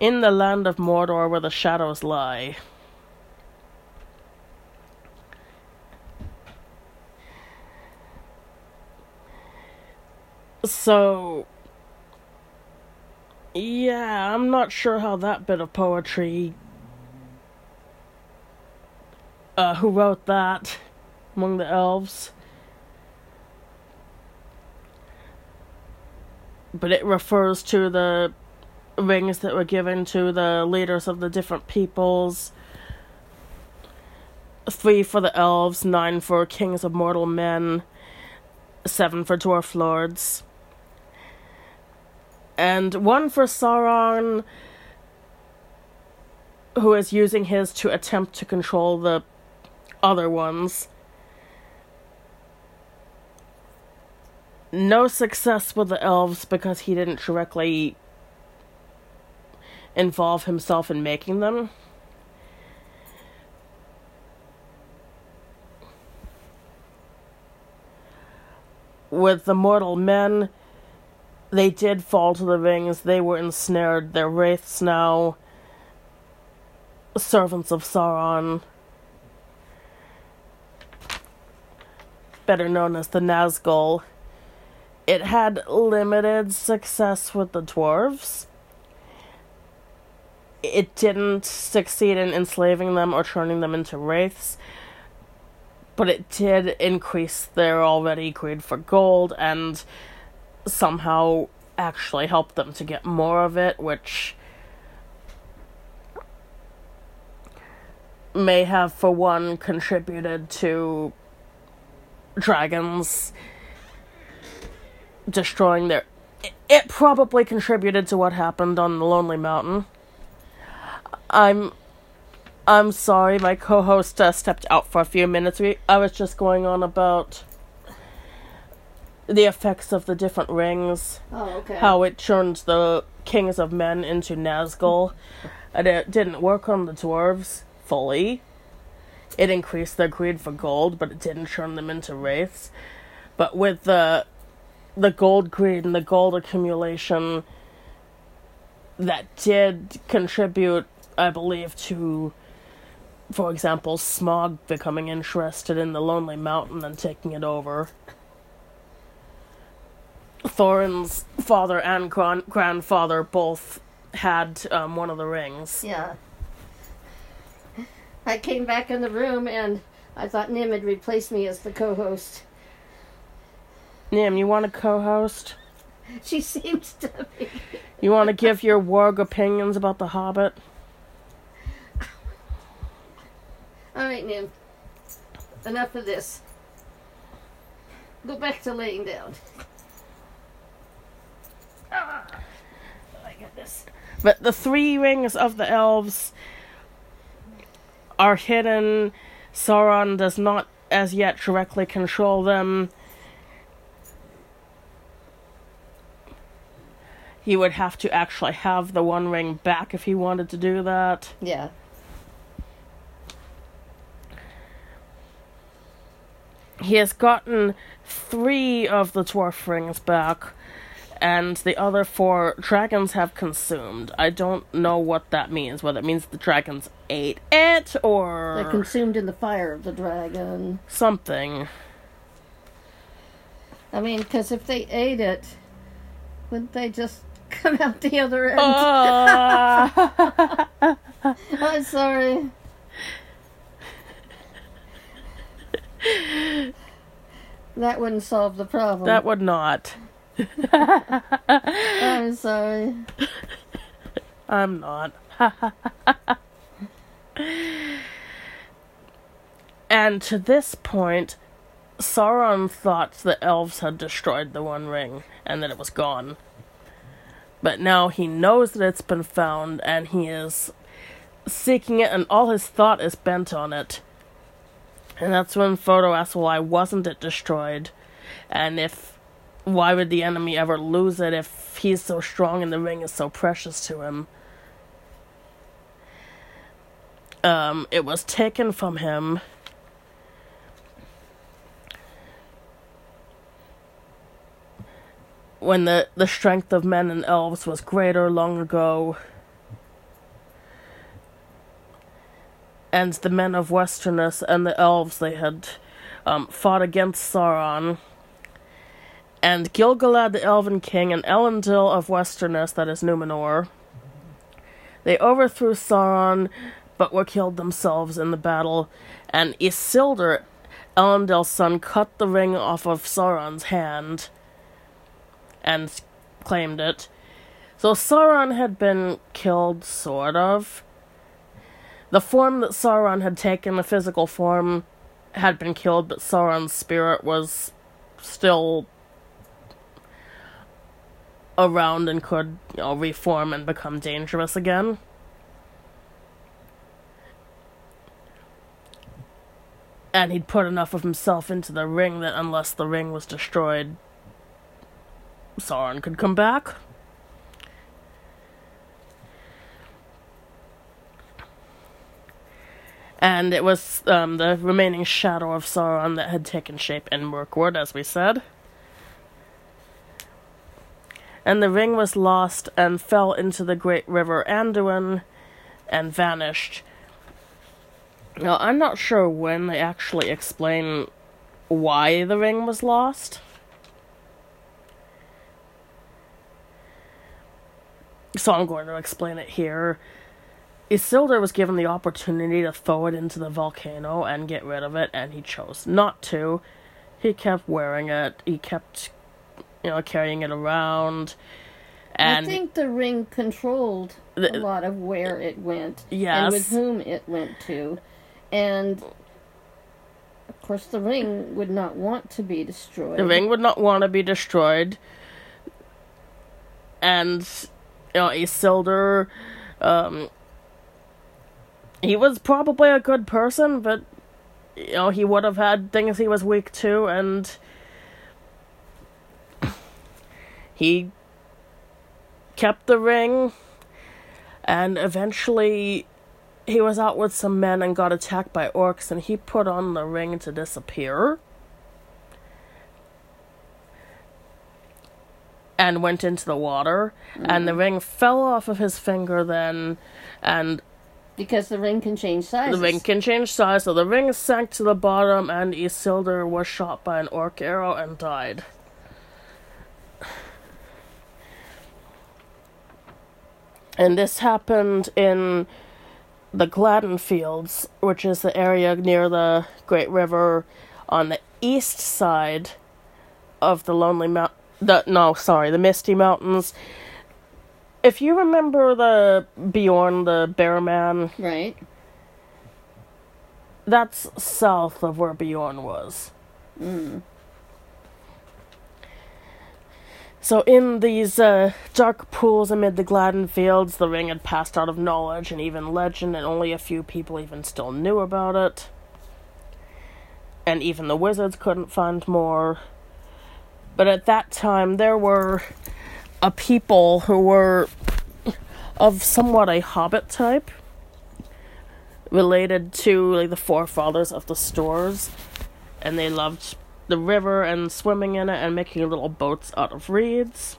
in the land of Mordor where the shadows lie. So, yeah, I'm not sure how that bit of poetry. Uh, who wrote that among the elves? But it refers to the rings that were given to the leaders of the different peoples. Three for the elves, nine for kings of mortal men, seven for dwarf lords and one for Sauron, who is using his to attempt to control the other ones. no success with the elves because he didn't directly involve himself in making them. With the mortal men, they did fall to the rings. They were ensnared. They're wraiths now, servants of Sauron. Better known as the Nazgul. It had limited success with the dwarves. It didn't succeed in enslaving them or turning them into wraiths, but it did increase their already greed for gold and somehow actually help them to get more of it, which may have, for one, contributed to dragons destroying their. It probably contributed to what happened on the Lonely Mountain. I'm. I'm sorry, my co host uh, stepped out for a few minutes. We, I was just going on about the effects of the different rings, Oh, okay. how it turned the kings of men into Nazgul, and it didn't work on the dwarves fully. It increased their greed for gold, but it didn't turn them into wraiths. But with the the gold greed and the gold accumulation, that did contribute, I believe, to, for example, Smaug becoming interested in the Lonely Mountain and taking it over. Thorin's father and gran- grandfather both had um, one of the rings. Yeah. I came back in the room and I thought Nim had replaced me as the co-host. Nim, you want to co-host? She *laughs* seems to be. You want to give your warg opinions about the Hobbit? All right, Nim. Enough of this. Go back to laying down. Ah, I got this. But the three rings of the elves are hidden. Sauron does not as yet directly control them. He would have to actually have the one ring back if he wanted to do that. Yeah. He has gotten three of the dwarf rings back, and the other four dragons have consumed. I don't know what that means. Whether it means the dragons ate it or They're consumed in the fire of the dragon. something. I mean, because if they ate it, wouldn't they just *laughs* come out the other end? Ah. *laughs* I'm sorry. *laughs* That wouldn't solve the problem. that would not. I'm sorry. I'm not. and to this point, Sauron thought the elves had destroyed the One Ring and that it was gone. But now he knows that it's been found and he is seeking it, and all his thought is bent on it. And that's when Frodo asks, Why wasn't it destroyed? And if. Why would the enemy ever lose it if he's so strong and the ring is so precious to him? Um, it was taken from him. When the, the strength of men and elves was greater long ago. And the men of Westernesse and the elves they had um, fought against Sauron. And Gil-galad the Elven King and Elendil of Westernesse, that is Numenor. They overthrew Sauron, but were killed themselves in the battle. And Isildur, Elendil's son, cut the ring off of Sauron's hand and claimed it. So Sauron had been killed, sort of. The form that Sauron had taken, the physical form, had been killed, but Sauron's spirit was still around and could, you know, reform and become dangerous again. And he'd put enough of himself into the ring that unless the ring was destroyed, Sauron could come back. And it was um, the remaining shadow of Sauron that had taken shape in Mirkwood, as we said. And the ring was lost and fell into the great river Anduin and vanished. Now, I'm not sure when they actually explain why the ring was lost. So I'm going to explain it here. Isildur was given the opportunity to throw it into the volcano and get rid of it, and he chose not to. He kept wearing it. He kept, you know, carrying it around. And I think the ring controlled The- a lot of where it went and with whom it went to, and of course the ring would not want to be destroyed. the ring would not want to be destroyed. And, you know, Isildur, um, he was probably a good person, but, you know, he would have had things he was weak to, and he kept the ring, and eventually he was out with some men and got attacked by orcs, and he put on the ring to disappear. and went into the water, mm. and the ring fell off of his finger then, and because the ring can change size. the ring can change size, so the ring sank to the bottom, and Isildur was shot by an orc arrow and died. And this happened in the Gladden Fields, which is the area near the Great River on the east side of the Lonely Mount. The no, sorry, the Misty Mountains. If you remember the Beorn, the bear man, right? that's south of where Beorn was. Mm. So, in these uh, dark pools amid the Gladden fields, the ring had passed out of knowledge and even legend, and only a few people even still knew about it. And even the wizards couldn't find more. But at that time, there were a people who were of somewhat a hobbit type, related to like the forefathers of the Stoors, and they loved the river and swimming in it and making little boats out of reeds.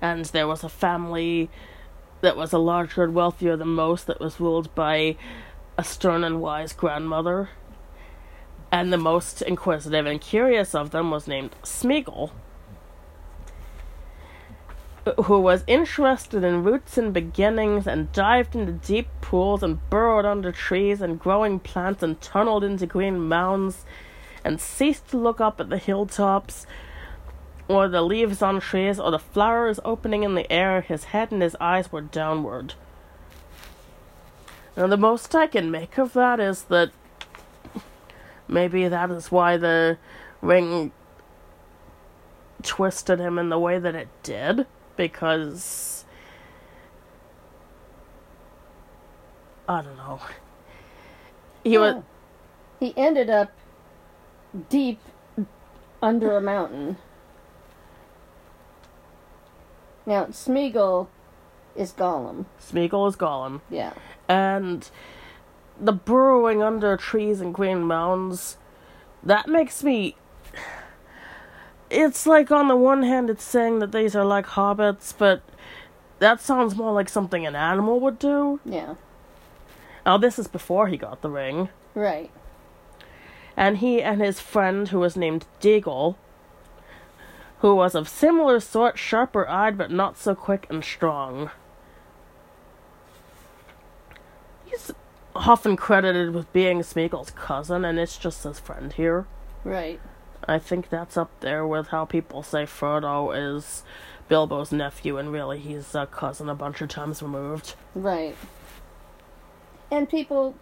And there was a family that was a larger and wealthier than most that was ruled by a stern and wise grandmother. And the most inquisitive and curious of them was named Smeagol, who was interested in roots and beginnings and dived into deep pools and burrowed under trees and growing plants and tunneled into green mounds and ceased to look up at the hilltops or the leaves on trees or the flowers opening in the air. His head and his eyes were downward. Now, the most I can make of that is that maybe that is why the ring twisted him in the way that it did because I don't know. He was he ended up deep under a mountain. Now Smeagol is Gollum. Smeagol is Gollum, Yeah. and the burrowing under trees and green mounds that makes me. It's like on the one hand, it's saying that these are like hobbits, but that sounds more like something an animal would do. Yeah. Now, this is before he got the ring. Right. and he and his friend, who was named Deagol, who was of similar sort, sharper eyed but not so quick and strong. He's often credited with being Smeagol's cousin, and it's just his friend here. Right. I think that's up there with how people say Frodo is Bilbo's nephew, and really he's a cousin a bunch of times removed. Right. And people,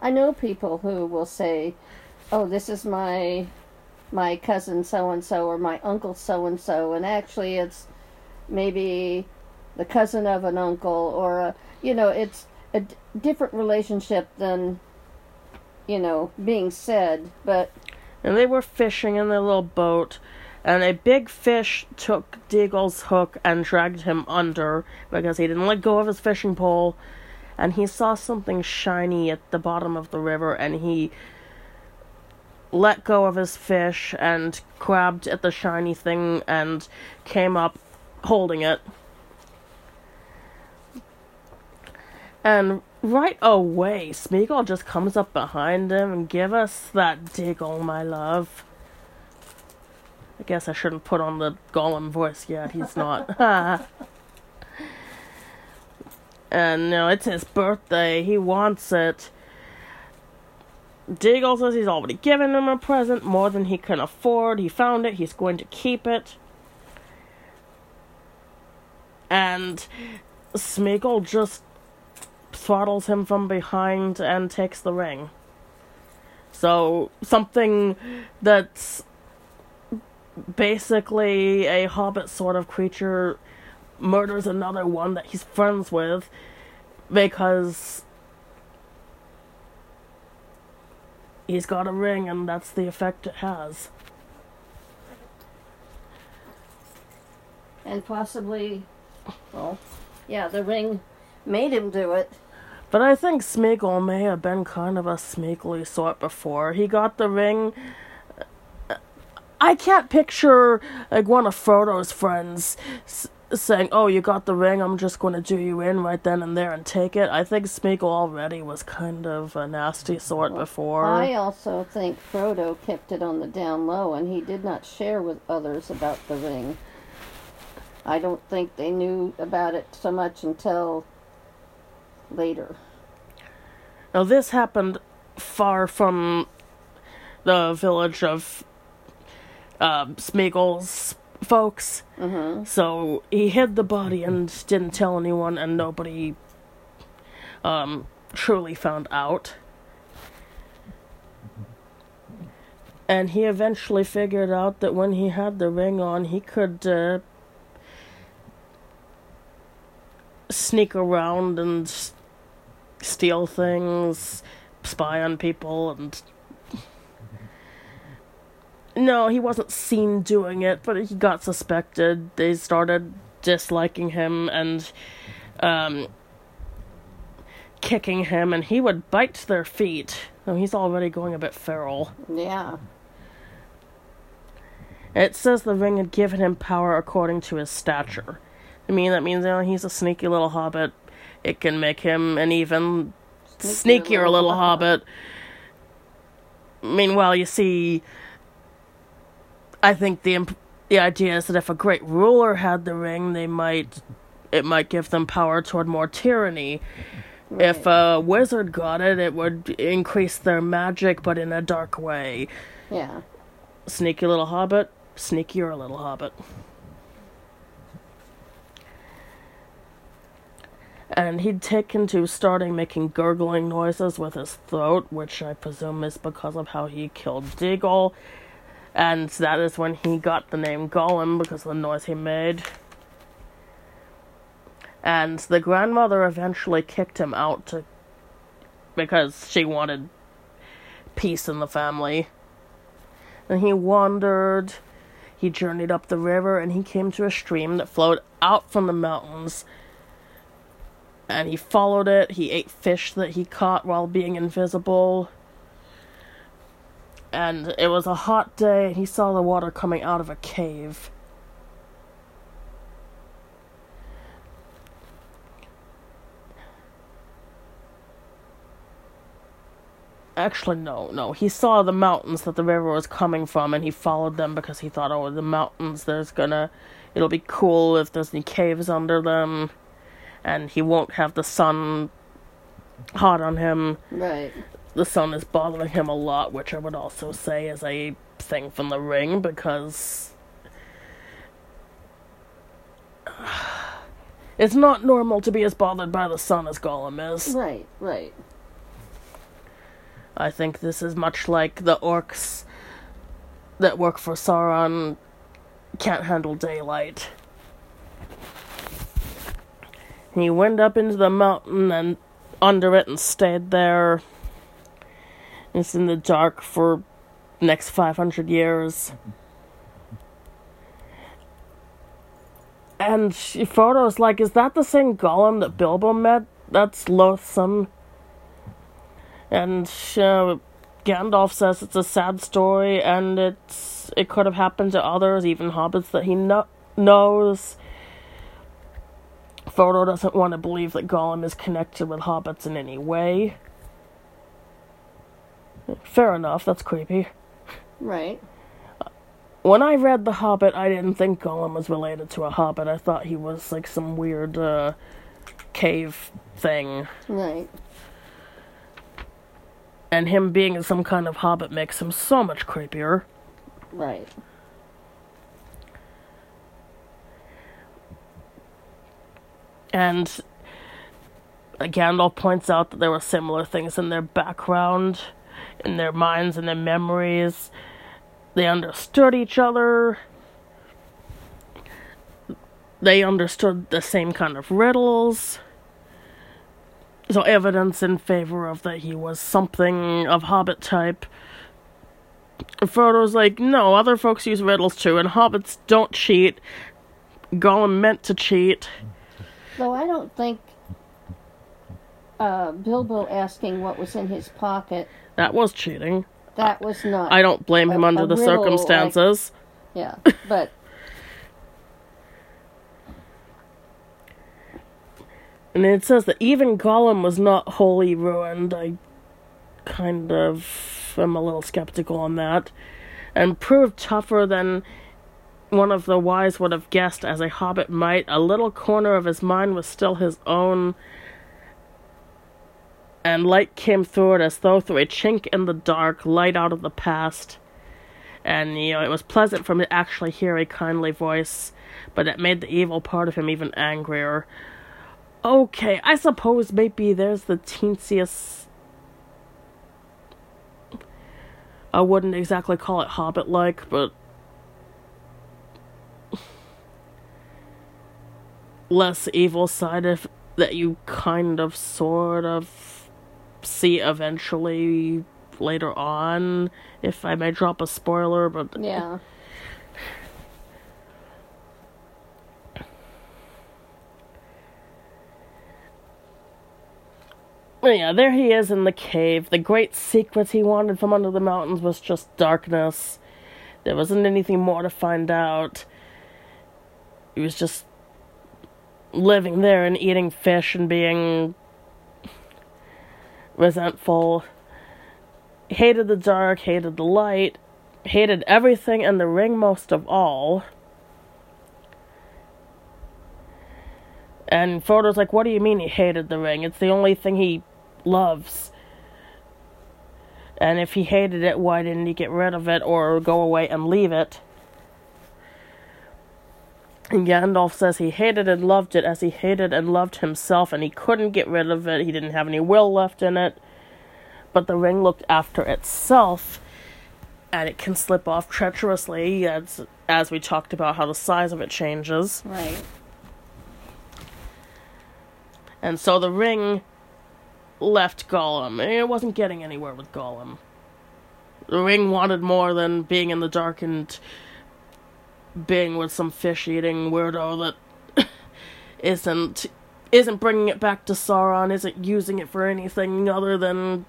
I know people who will say, "Oh, this is my my cousin so and so or my uncle so and so," and actually it's maybe the cousin of an uncle or a, you know, it's a d- different relationship than you know being said, but And they were fishing in their little boat, and a big fish took Deagol's hook and dragged him under because he didn't let go of his fishing pole. And he saw something shiny at the bottom of the river, and he let go of his fish and grabbed at the shiny thing and came up holding it. And right away, Smeagol just comes up behind him and give us that diggle, my love. I guess I shouldn't put on the Gollum voice yet. He's not. *laughs* and know, it's his birthday. He wants it. Diggle says he's already given him a present, more than he can afford. He found it. He's going to keep it. And Smeagol just throttles him from behind and takes the ring. So, something that's basically a hobbit sort of creature murders another one that he's friends with because he's got a ring and that's the effect it has. And possibly, well, yeah, the ring made him do it. But I think Smeagol may have been kind of a smeagly sort before. He got the ring. I can't picture like one of Frodo's friends s- saying, "Oh, you got the ring. I'm just going to do you in right then and there and take it." I think Smeagol already was kind of a nasty sort before. I also think Frodo kept it on the down low and he did not share with others about the ring. I don't think they knew about it so much until later. Now, this happened far from the village of uh, Smeagol's folks. Mm-hmm. So he hid the body and didn't tell anyone, and nobody um, truly found out. And he eventually figured out that when he had the ring on, he could uh, sneak around and steal things, spy on people, and. No, he wasn't seen doing it, but he got suspected. They started disliking him and um, kicking him, and he would bite their feet. Oh, he's already going a bit feral. Yeah. It says the ring had given him power according to his stature. I mean, that means you know, he's a sneaky little hobbit. It can make him an even Sneakier sneakier little little hobbit. Meanwhile, you see, I think the imp- the idea is that if a great ruler had the ring, they might it might give them power toward more tyranny. If a wizard got it, it would increase their magic, but in a dark way. Yeah. Sneaky little hobbit, sneakier little hobbit. And he'd taken to starting making gurgling noises with his throat, which I presume is because of how he killed Deagol. And that is when he got the name Gollum because of the noise he made. And the grandmother eventually kicked him out to because she wanted peace in the family. And he wandered, he journeyed up the river, and he came to a stream that flowed out from the mountains. And he followed it, he ate fish that he caught while being invisible. And it was a hot day, and he saw the water coming out of a cave. Actually, no, no. He saw the mountains that the river was coming from, and he followed them because he thought, oh, the mountains, there's gonna. It'll be cool if there's any caves under them, and he won't have the sun hot on him. Right. The sun is bothering him a lot, which I would also say is a thing from the ring because. *sighs* It's not normal to be as bothered by the sun as Gollum is. Right. Right. I think this is much like the orcs that work for Sauron can't handle daylight. He went up into the mountain and under it and stayed there. It's in the dark for next 500 years. And Frodo's like, is that the same Gollum that Bilbo met? That's loathsome. And uh, Gandalf says it's a sad story, and it's it could have happened to others, even hobbits that he no- knows. Frodo doesn't want to believe that Gollum is connected with hobbits in any way. Fair enough, that's creepy. Right. When I read The Hobbit, I didn't think Gollum was related to a hobbit. I thought he was like some weird uh, cave thing. Right. And him being some kind of hobbit makes him so much creepier. Right. And Gandalf points out that there were similar things in their background, in their minds and their memories. They understood each other. They understood the same kind of riddles. So evidence in favor of that he was something of hobbit type. Frodo's like, no, other folks use riddles too, and hobbits don't cheat. Gollum meant to cheat. Though I don't think uh, Bilbo asking what was in his pocket, That was cheating. that was not. I don't blame him under the riddle, like- circumstances. Yeah, but *laughs* And it says that even Gollum was not wholly ruined. I kind of am a little skeptical on that. And proved tougher than one of the wise would have guessed, as a hobbit might. A little corner of his mind was still his own. And light came through it as though through a chink in the dark, light out of the past. And, you know, it was pleasant for him to actually hear a kindly voice, but it made the evil part of him even angrier. Okay, I suppose maybe there's the teensiest. I wouldn't exactly call it Hobbit like, but. Less evil side of that you kind of sort of see eventually later on, if I may drop a spoiler, but yeah, yeah, there he is in the cave. The great secret he wanted from under the mountains was just darkness. There wasn't anything more to find out. He was just living there and eating fish and being resentful. Hated the dark, hated the light, hated everything and the ring most of all. And Frodo's like, What do you mean he hated the ring? It's the only thing he loves. And if he hated it, why didn't he get rid of it or go away and leave it? And Gandalf says he hated and loved it as he hated and loved himself, and he couldn't get rid of it. He didn't have any will left in it. But the ring looked after itself, and it can slip off treacherously, as, as we talked about how the size of it changes. right. And so the ring left Gollum. It wasn't getting anywhere with Gollum. The ring wanted more than being in the dark and being with some fish-eating weirdo that *laughs* isn't isn't bringing it back to Sauron, isn't using it for anything other than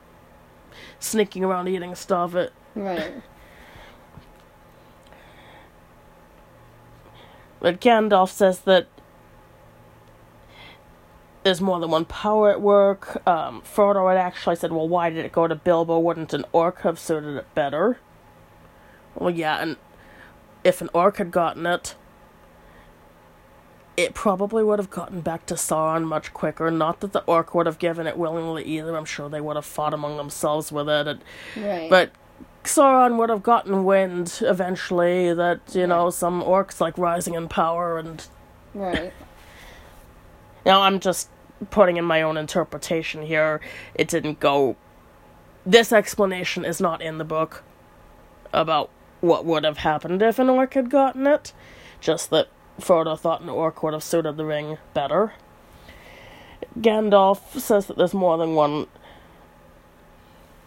sneaking around eating stuff. It Right. *laughs* But Gandalf says that there's more than one power at work. Um, Frodo had actually said, well, why did it go to Bilbo? Wouldn't an orc have suited it better? Well, yeah, and if an orc had gotten it, it probably would have gotten back to Sauron much quicker. Not that the orc would have given it willingly either. I'm sure they would have fought among themselves with it. And, Right. but Sauron would have gotten wind eventually that, you know, some orcs like rising in power and right. *laughs* Now I'm just putting in my own interpretation here. It didn't go. This explanation is not in the book about what would have happened if an orc had gotten it. Just that Frodo thought an orc would have suited the ring better. Gandalf says that there's more than one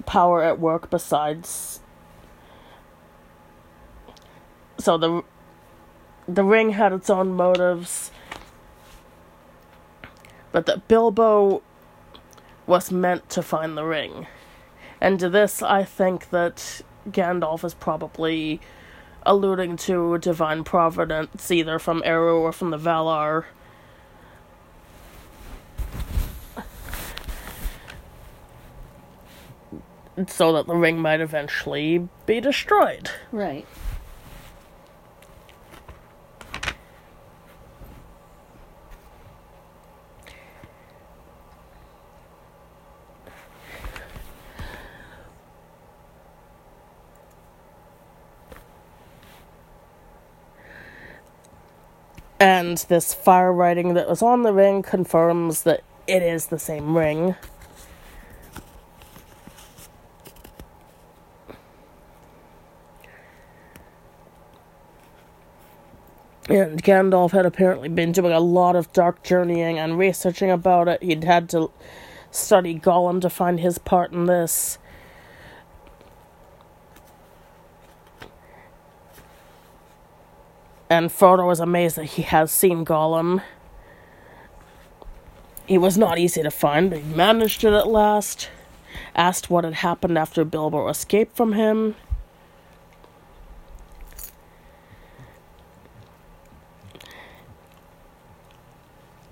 power at work besides so the the ring had its own motives, but that Bilbo was meant to find the ring. And to this, I think that Gandalf is probably alluding to divine providence, either from Eru or from the Valar. So that the ring might eventually be destroyed. Right. And this fire writing that was on the ring confirms that it is the same ring. And Gandalf had apparently been doing a lot of dark journeying and researching about it. He'd had to study Gollum to find his part in this. And Frodo was amazed that he has seen Gollum. He was not easy to find, but he managed it at last. Asked what had happened after Bilbo escaped from him.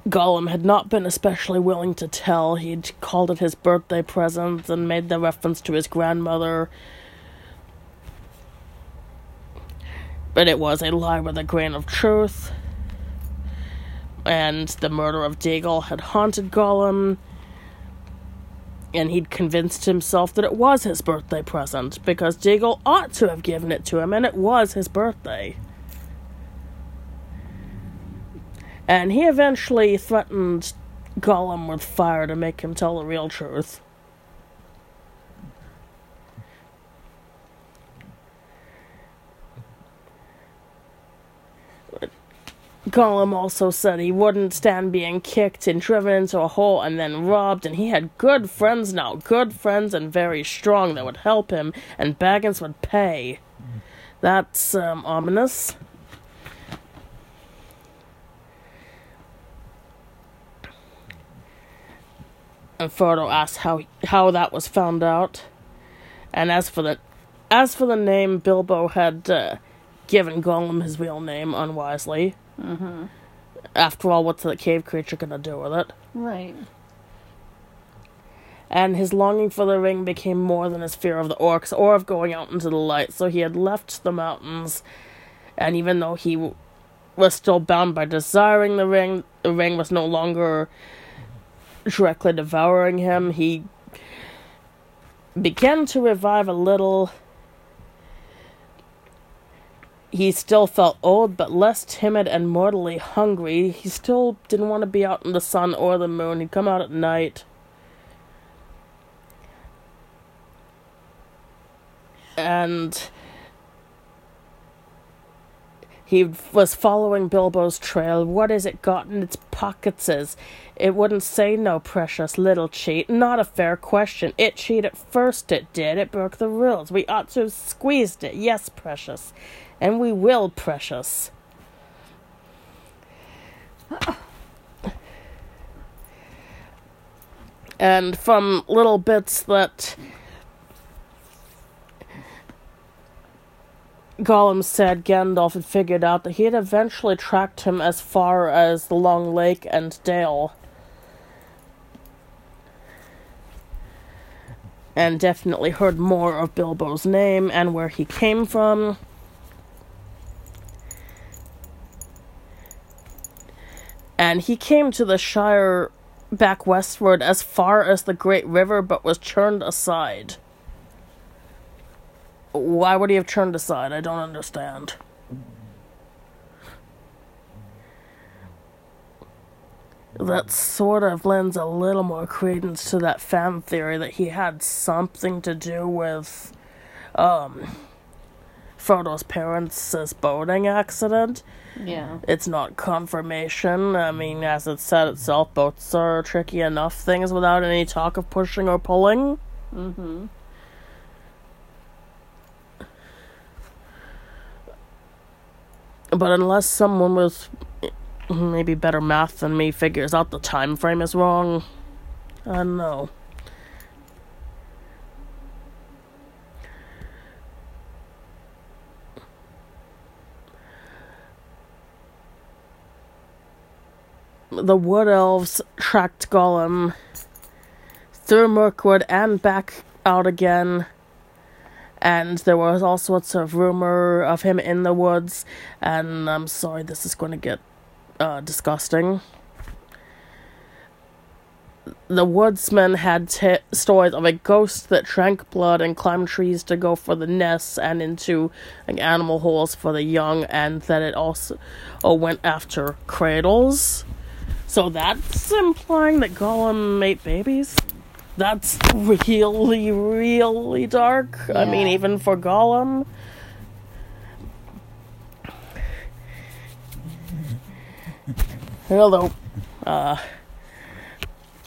Gollum had not been especially willing to tell. He'd called it his birthday present and made the reference to his grandmother. But it was a lie with a grain of truth. And the murder of Déagol had haunted Gollum. And he'd convinced himself that it was his birthday present because Déagol ought to have given it to him, and it was his birthday. And he eventually threatened Gollum with fire to make him tell the real truth. Gollum also said he wouldn't stand being kicked and driven into a hole and then robbed, and he had good friends now, good friends and very strong that would help him, and Baggins would pay. That's um, ominous. And Frodo asked how how that was found out, and as for the as for the name, Bilbo had uh, given Gollum his real name unwisely. Mm-hmm. After all, what's the cave creature gonna do with it? Right. And his longing for the ring became more than his fear of the orcs or of going out into the light, so he had left the mountains. And even though he w- was still bound by desiring the ring, the ring was no longer directly devouring him. He began to revive a little. He still felt old, but less timid and mortally hungry. He still didn't want to be out in the sun or the moon. He'd come out at night. And he was following Bilbo's trail. What has it got in its pockets? Is it wouldn't say no, precious little cheat. Not a fair question. It cheated first, it did. It broke the rules. We ought to have squeezed it. Yes, precious. And we will, precious. And from little bits that Gollum said Gandalf had figured out that he had eventually tracked him as far as the Long Lake and Dale. And definitely heard more of Bilbo's name and where he came from. And he came to the Shire back westward as far as the Great River but was turned aside. Why would he have turned aside? I don't understand. That sort of lends a little more credence to that fan theory that he had something to do with um Frodo's parents' boating accident. Yeah. It's not confirmation. I mean, as it said itself, boats are tricky enough things without any talk of pushing or pulling. Mm-hmm. But unless someone with maybe better math than me figures out the time frame is wrong, I don't know. The wood elves tracked Gollum through Mirkwood and back out again. And there was all sorts of rumor of him in the woods. And i'm sorry this is going to get uh, disgusting. The woodsman had t- stories of a ghost that drank blood and climbed trees to go for the nests and into like, animal holes for the young and that it also oh, went after cradles so that's implying that gollum ate babies that's really, really dark. Yeah. I mean, even for Gollum. Hello. Uh,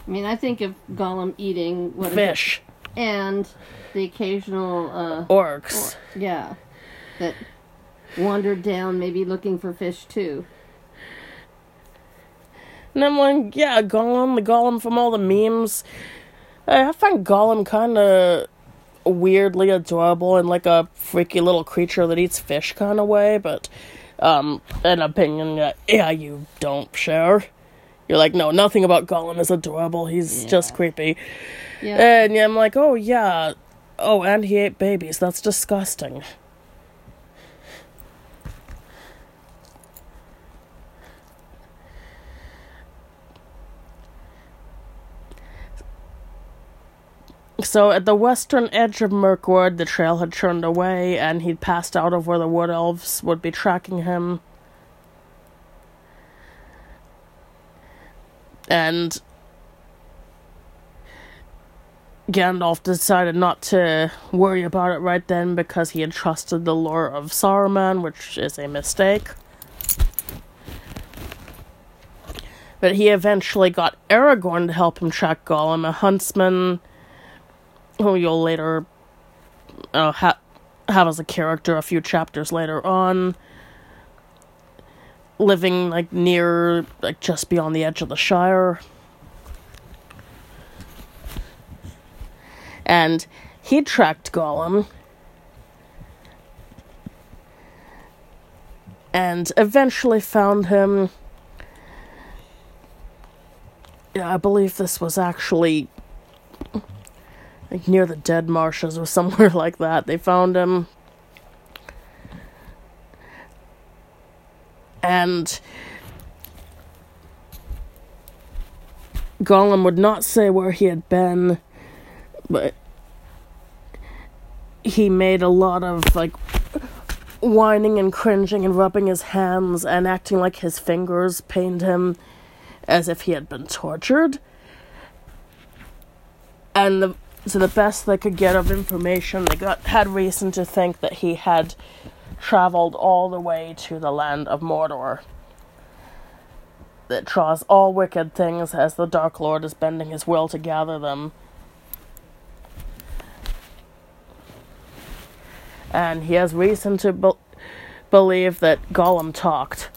I mean, I think of Gollum eating what fish and the occasional uh, orcs. Or, yeah, that wandered down, maybe looking for fish too. And I'm like, yeah, Gollum, the Gollum from all the memes. I find Gollum kind of weirdly adorable and like a freaky little creature that eats fish kind of way, but um, an opinion that yeah you don't share. You're like, no, nothing about Gollum is adorable. He's yeah. just creepy. Yeah. And yeah, I'm like, oh yeah, oh, and he ate babies. That's disgusting. So at the western edge of Mirkwood, the trail had turned away, and he'd passed out of where the wood elves would be tracking him. And Gandalf decided not to worry about it right then because he had trusted the lore of Saruman, which is a mistake. But he eventually got Aragorn to help him track Gollum, a huntsman who you'll later uh, ha- have as a character a few chapters later on living like near like just beyond the edge of the shire. And he tracked Gollum. And eventually found him. I believe this was actually like near the dead marshes or *laughs* somewhere like that. They found him. And Gollum would not say where he had been, but he made a lot of like whining and cringing and rubbing his hands and acting like his fingers pained him as if he had been tortured. And the to the best they could get of information, they got had reason to think that he had traveled all the way to the land of Mordor. That draws all wicked things as the Dark Lord is bending his will to gather them. And he has reason to be- believe that Gollum talked.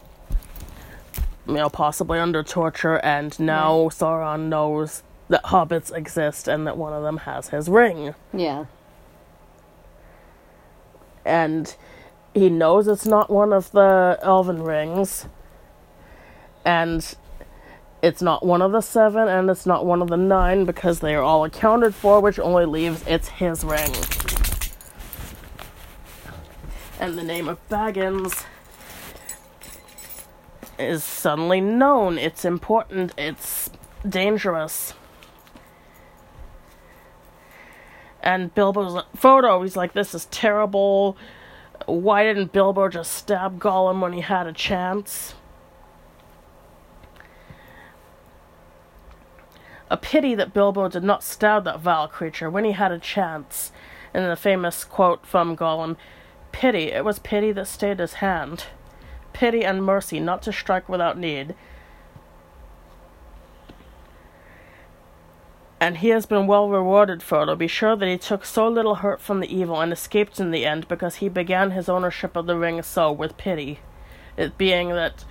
You know, possibly under torture, and now Sauron knows that hobbits exist and that one of them has his ring. Yeah. And he knows it's not one of the elven rings. And it's not one of the seven and it's not one of the nine because they are all accounted for, which only leaves it's his ring. And the name of Baggins is suddenly known. It's important. It's dangerous. And Bilbo's Frodo, he's like, this is terrible. Why didn't Bilbo just stab Gollum when he had a chance? A pity that Bilbo did not stab that vile creature when he had a chance. In the famous quote from Gollum, Pity, it was pity that stayed his hand. Pity and mercy not to strike without need. And he has been well rewarded, Frodo. Be sure that he took so little hurt from the evil and escaped in the end because he began his ownership of the ring so with pity. It being that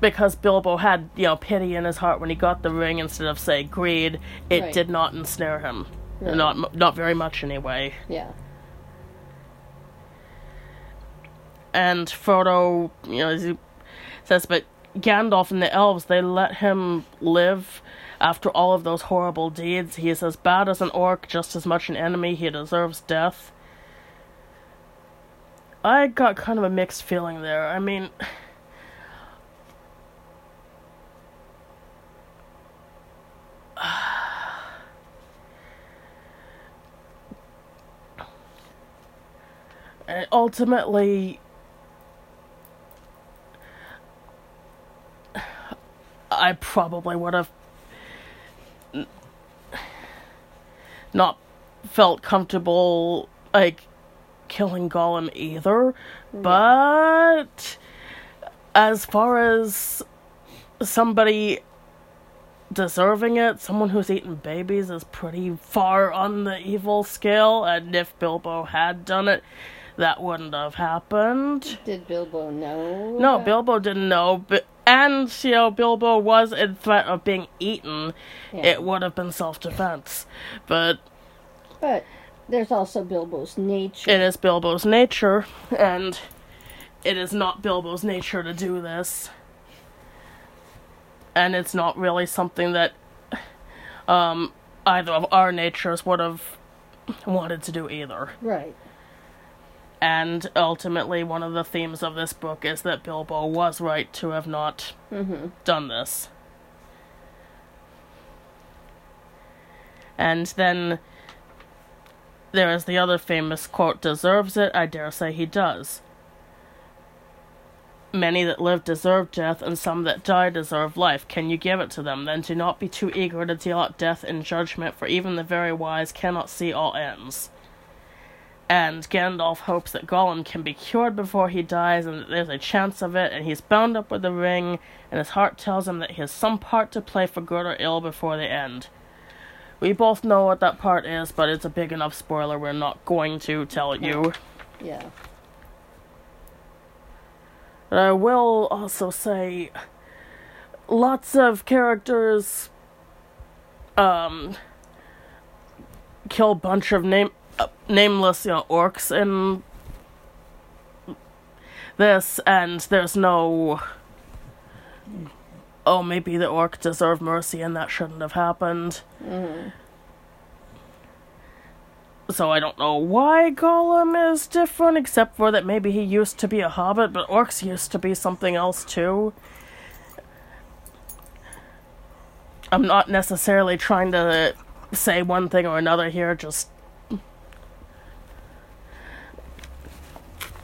because Bilbo had, you know, pity in his heart when he got the ring instead of say greed, it Right. did not ensnare him. Right. Not not very much anyway. Yeah. And Frodo, you know, as he says, but Gandalf and the elves, they let him live after all of those horrible deeds. He is as bad as an orc, just as much an enemy. He deserves death. I got kind of a mixed feeling there. I mean, *sighs* ultimately, *sighs* I probably would have not felt comfortable like killing Gollum either. Mm. But as far as somebody deserving it, someone who's eaten babies is pretty far on the evil scale, and if Bilbo had done it, that wouldn't have happened. Did Bilbo know? No, Bilbo didn't know, but and you know Bilbo was in threat of being eaten. Yeah. It would have been self-defense, but But there's also Bilbo's nature. it is Bilbo's nature, and it is not Bilbo's nature to do this. And it's not really something that um, either of our natures would have wanted to do either. right. And ultimately, one of the themes of this book is that Bilbo was right to have not Mm-hmm. done this. And then there is the other famous quote deserves it, I dare say he does. Many that live deserve death, and some that die deserve life. Can you give it to them? Then do not be too eager to deal out death in judgment, for even the very wise cannot see all ends. And Gandalf hopes that Gollum can be cured before he dies, and that there's a chance of it, and he's bound up with the ring, and his heart tells him that he has some part to play for good or ill before the end. We both know what that part is, but it's a big enough spoiler we're not going to tell you. Yeah. But I will also say lots of characters um kill a bunch of name nameless you know orcs in this and there's no oh maybe the orc deserved mercy and that shouldn't have happened Mm-hmm. so I don't know why Gollum is different, except for that maybe he used to be a hobbit, but orcs used to be something else too. I'm not necessarily trying to say one thing or another here, just.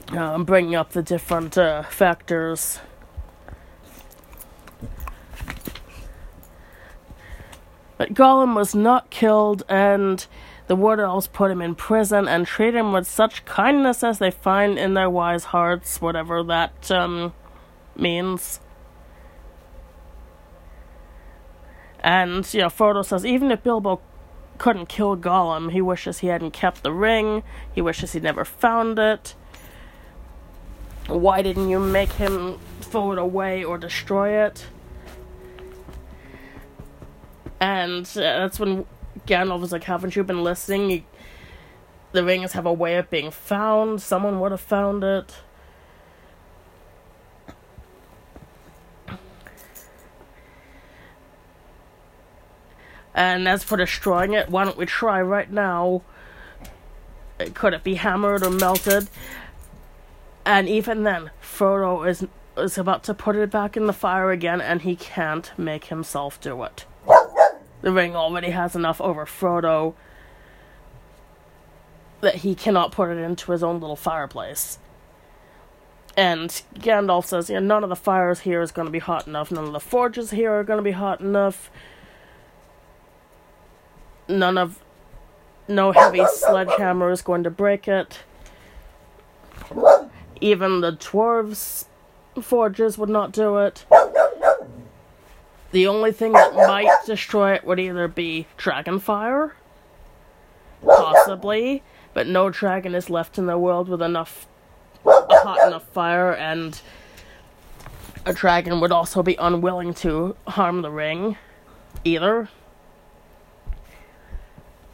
I'm bringing up the different uh, factors. But Gollum was not killed, and the Wood Elves put him in prison and treat him with such kindness as they find in their wise hearts, whatever that um, means. And, you know, Frodo says even if Bilbo couldn't kill Gollum, he wishes he hadn't kept the ring, he wishes he'd never found it. Why didn't you make him throw it away or destroy it? And uh, that's when Gandalf was like, Haven't you been listening? You, the rings have a way of being found. Someone would have found it. And as for destroying it, why don't we try right now? Could it be hammered or melted? And even then, Frodo is is about to put it back in the fire again, and he can't make himself do it. The ring already has enough over Frodo that he cannot put it into his own little fireplace. And Gandalf says, yeah, none of the fires here is going to be hot enough. None of the forges here are going to be hot enough. None of. No heavy sledgehammer is going to break it. Even the dwarves' forges would not do it. The only thing that might destroy it would either be dragonfire, possibly, but no dragon is left in the world with enough a hot enough fire, and a dragon would also be unwilling to harm the ring either.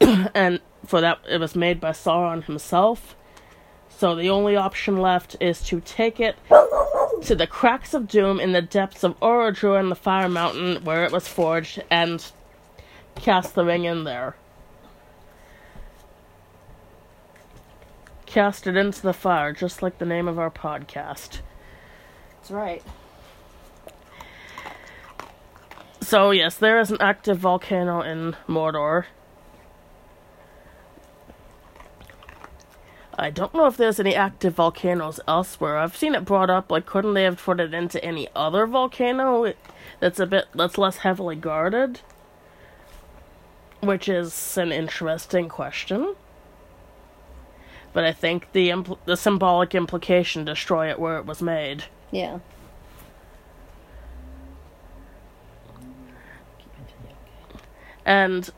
*clears throat* and for that, it was made by Sauron himself. So the only option left is to take it to the cracks of doom in the depths of Orodruin, the Fire Mountain, where it was forged, and cast the ring in there. Cast it into the fire, just like the name of our podcast. That's right. So, yes, there is an active volcano in Mordor. I don't know if there's any active volcanoes elsewhere. I've seen it brought up, like, couldn't they have put it into any other volcano that's a bit, that's less heavily guarded? Which is an interesting question. But I think the impl- the symbolic implication destroy it where it was made. Yeah. And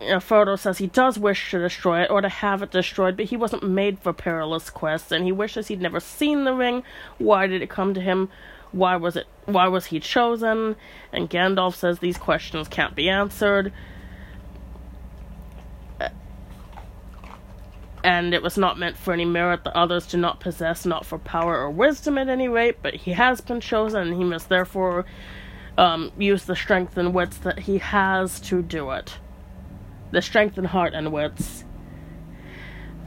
you know, Frodo says he does wish to destroy it or to have it destroyed, but he wasn't made for perilous quests, and he wishes he'd never seen the ring. Why did it come to him? Why was it? Why was he chosen? And Gandalf says these questions can't be answered. And it was not meant for any merit that others do not possess, not for power or wisdom at any rate, but he has been chosen, and he must therefore um, use the strength and wits that he has to do it. The strength and heart and wits.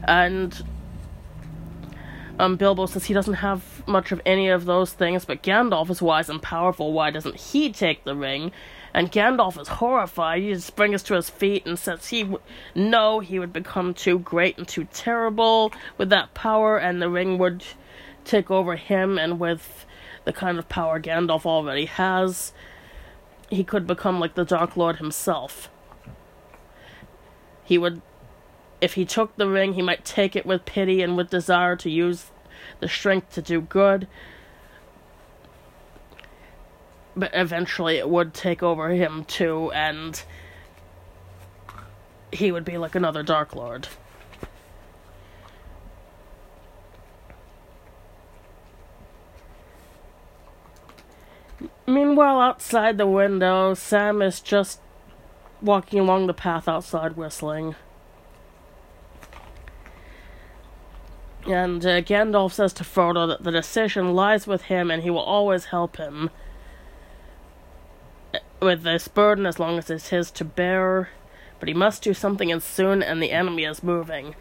And um, Bilbo says he doesn't have much of any of those things, but Gandalf is wise and powerful. Why doesn't he take the ring? And Gandalf is horrified. He springs to his feet and says he w- no, he would become too great and too terrible with that power, and the ring would take over him. And with the kind of power Gandalf already has, he could become like the Dark Lord himself. He would, if he took the ring, he might take it with pity and with desire to use the strength to do good. But eventually it would take over him too, and he would be like another Dark Lord. Meanwhile, outside the window, Sam is just walking along the path outside whistling. And uh, Gandalf says to Frodo that the decision lies with him and he will always help him with this burden as long as it's his to bear. But he must do something and soon, and the enemy is moving.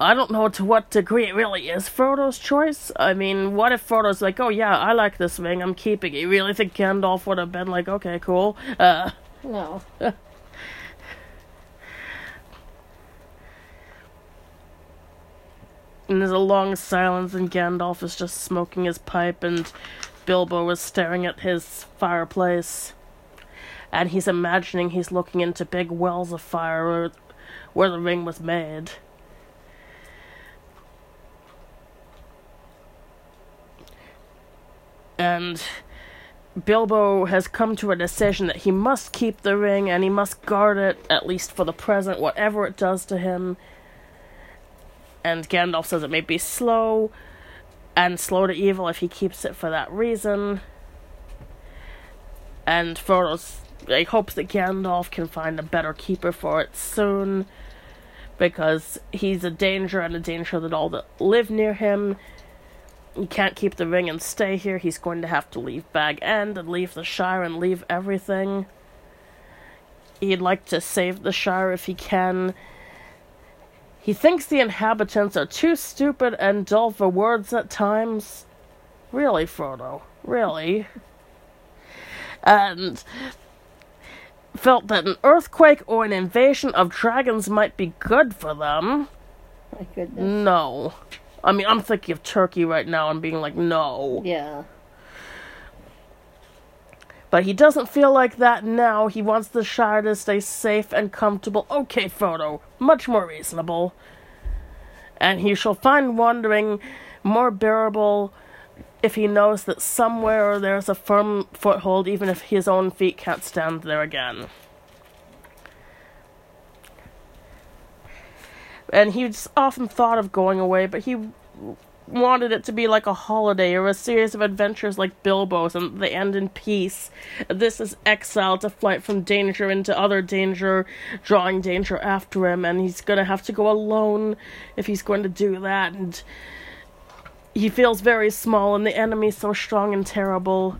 I don't know to what degree it really is Frodo's choice. I mean, what if Frodo's like, oh yeah, I like this ring, I'm keeping it. You really think Gandalf would have been like, okay, cool? Uh, No. *laughs* And there's a long silence, and Gandalf is just smoking his pipe, and Bilbo is staring at his fireplace. And he's imagining he's looking into big wells of fire where, where the ring was made. And Bilbo has come to a decision that he must keep the ring and he must guard it, at least for the present, whatever it does to him and Gandalf says it may be slow and slow to evil if he keeps it for that reason. And Frodo like, hopes that Gandalf can find a better keeper for it soon because he's a danger and a danger that all that live near him. He can't keep the ring and stay here. He's going to have to leave Bag End and leave the Shire and leave everything. He'd like to save the Shire if he can he thinks the inhabitants are too stupid and dull for words at times. Really, Frodo? Really? And felt that an earthquake or an invasion of dragons might be good for them. My goodness. No. I mean, I'm thinking of Turkey right now and being like, no. Yeah. But he doesn't feel like that now. He wants the Shire to stay safe and comfortable. Okay, Frodo, much more reasonable. And he shall find wandering more bearable if he knows that somewhere there's a firm foothold, even if his own feet can't stand there again. And he's often thought of going away, but he wanted it to be like a holiday or a series of adventures like Bilbo's and they end in peace. This is exile to flight from danger into other danger, drawing danger after him, and he's gonna have to go alone if he's going to do that. And he feels very small, and the enemy's so strong and terrible.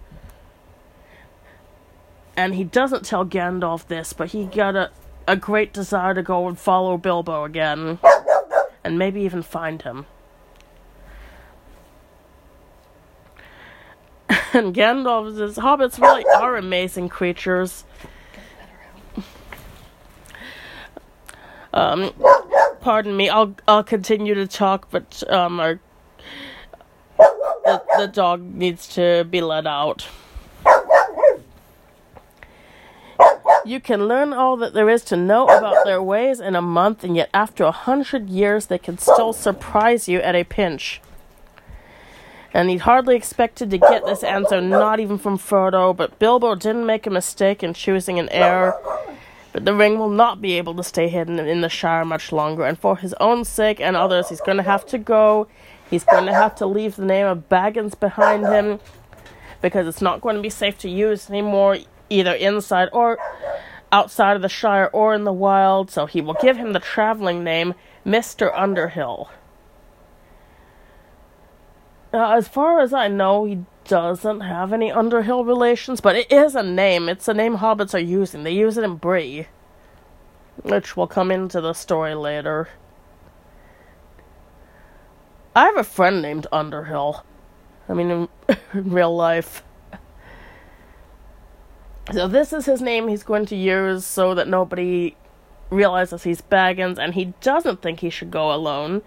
And he doesn't tell Gandalf this, but he got a, great desire to go and follow Bilbo again, and maybe even find him. *laughs* and Gandalf says, Hobbits really are amazing creatures. Um, pardon me, I'll I'll continue to talk, but um, our the, the dog needs to be let out. You can learn all that there is to know about their ways in a month, and yet after a hundred years, they can still surprise you at a pinch. And he'd hardly expected to get this answer, not even from Frodo, but Bilbo didn't make a mistake in choosing an heir. But the ring will not be able to stay hidden in the Shire much longer, and for his own sake and others, he's going to have to go. He's going to have to leave the name of Baggins behind him, because it's not going to be safe to use anymore, either inside or outside of the Shire or in the wild, so he will give him the traveling name Mr. Underhill. Uh, as far as I know, he doesn't have any Underhill relations, but it is a name. It's a name hobbits are using. They use it in Bree, which will come into the story later. I have a friend named Underhill. I mean, in, in *laughs* real life. So this is his name he's going to use so that nobody realizes he's Baggins, and he doesn't think he should go alone.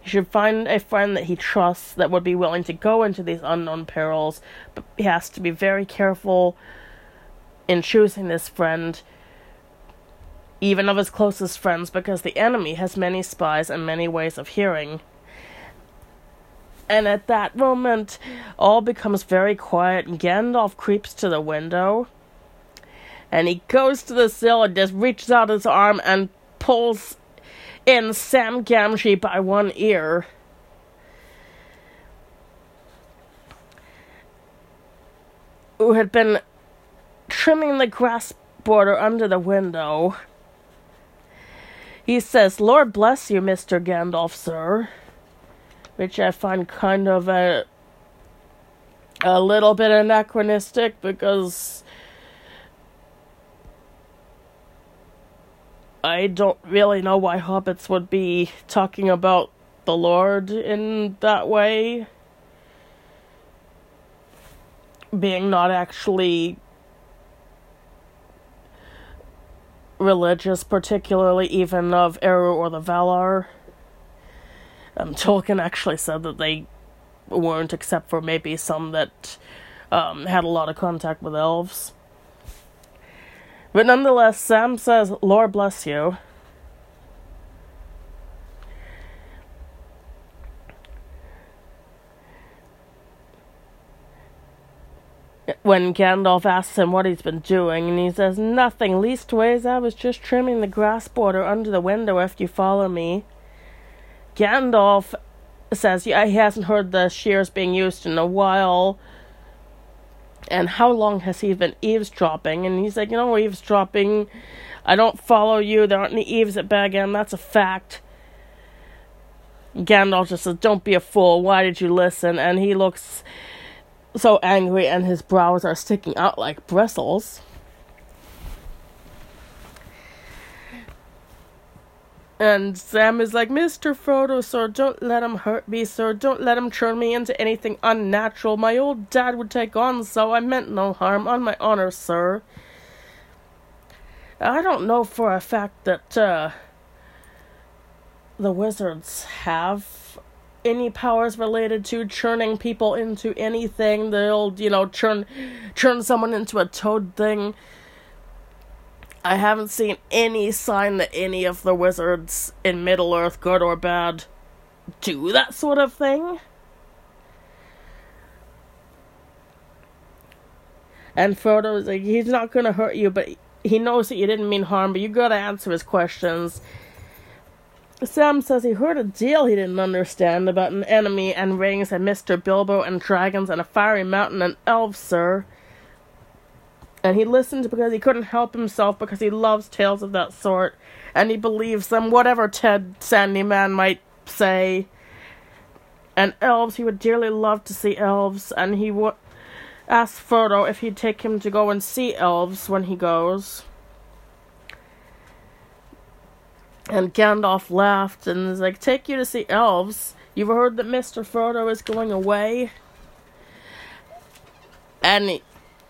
He should find a friend that he trusts that would be willing to go into these unknown perils, but he has to be very careful in choosing this friend, even of his closest friends, because the enemy has many spies and many ways of hearing. And at that moment, all becomes very quiet, and Gandalf creeps to the window. And he goes to the sill and just reaches out his arm and pulls in Sam Gamgee by one ear. Who had been trimming the grass border under the window. He says, Lord bless you, Mr. Gandalf, sir. Which I find kind of a a little bit anachronistic because I don't really know why hobbits would be talking about the Lord in that way. Being not actually religious, particularly even of Eru or the Valar. Um, Tolkien actually said that they weren't, except for maybe some that um, had a lot of contact with elves. But nonetheless, Sam says, Lord bless you. When Gandalf asks him what he's been doing, and he says, Nothing, leastways I was just trimming the grass border under the window if you follow me. Gandalf says, Yeah, he hasn't heard the shears being used in a while and how long has he been eavesdropping? And he's like, you know, eavesdropping. I don't follow you. There aren't any eaves at Bag End. That's a fact. Gandalf just says, don't be a fool. Why did you listen? And he looks so angry, and his brows are sticking out like bristles. And Sam is like, Mr. Frodo, sir, don't let him hurt me, sir. Don't let him turn me into anything unnatural. My old dad would take on so. I meant no harm, on my honor, sir. I don't know for a fact that, uh, the wizards have any powers related to churning people into anything. They'll, you know, churn, churn someone into a toad thing. I haven't seen any sign that any of the wizards in Middle Earth, good or bad, do that sort of thing. And Frodo's like, he's not gonna hurt you, but he knows that you didn't mean harm, but you gotta answer his questions. Sam says he heard a deal he didn't understand about an enemy and rings and Mr. Bilbo and dragons and a fiery mountain and elves, sir. And he listened because he couldn't help himself because he loves tales of that sort, and he believes them, whatever Ted Sandyman might say. And elves, he would dearly love to see elves, and he would ask Frodo if he'd take him to go and see elves when he goes. And Gandalf laughed and was like, Take you to see elves. You've heard that Mr. Frodo is going away? And he,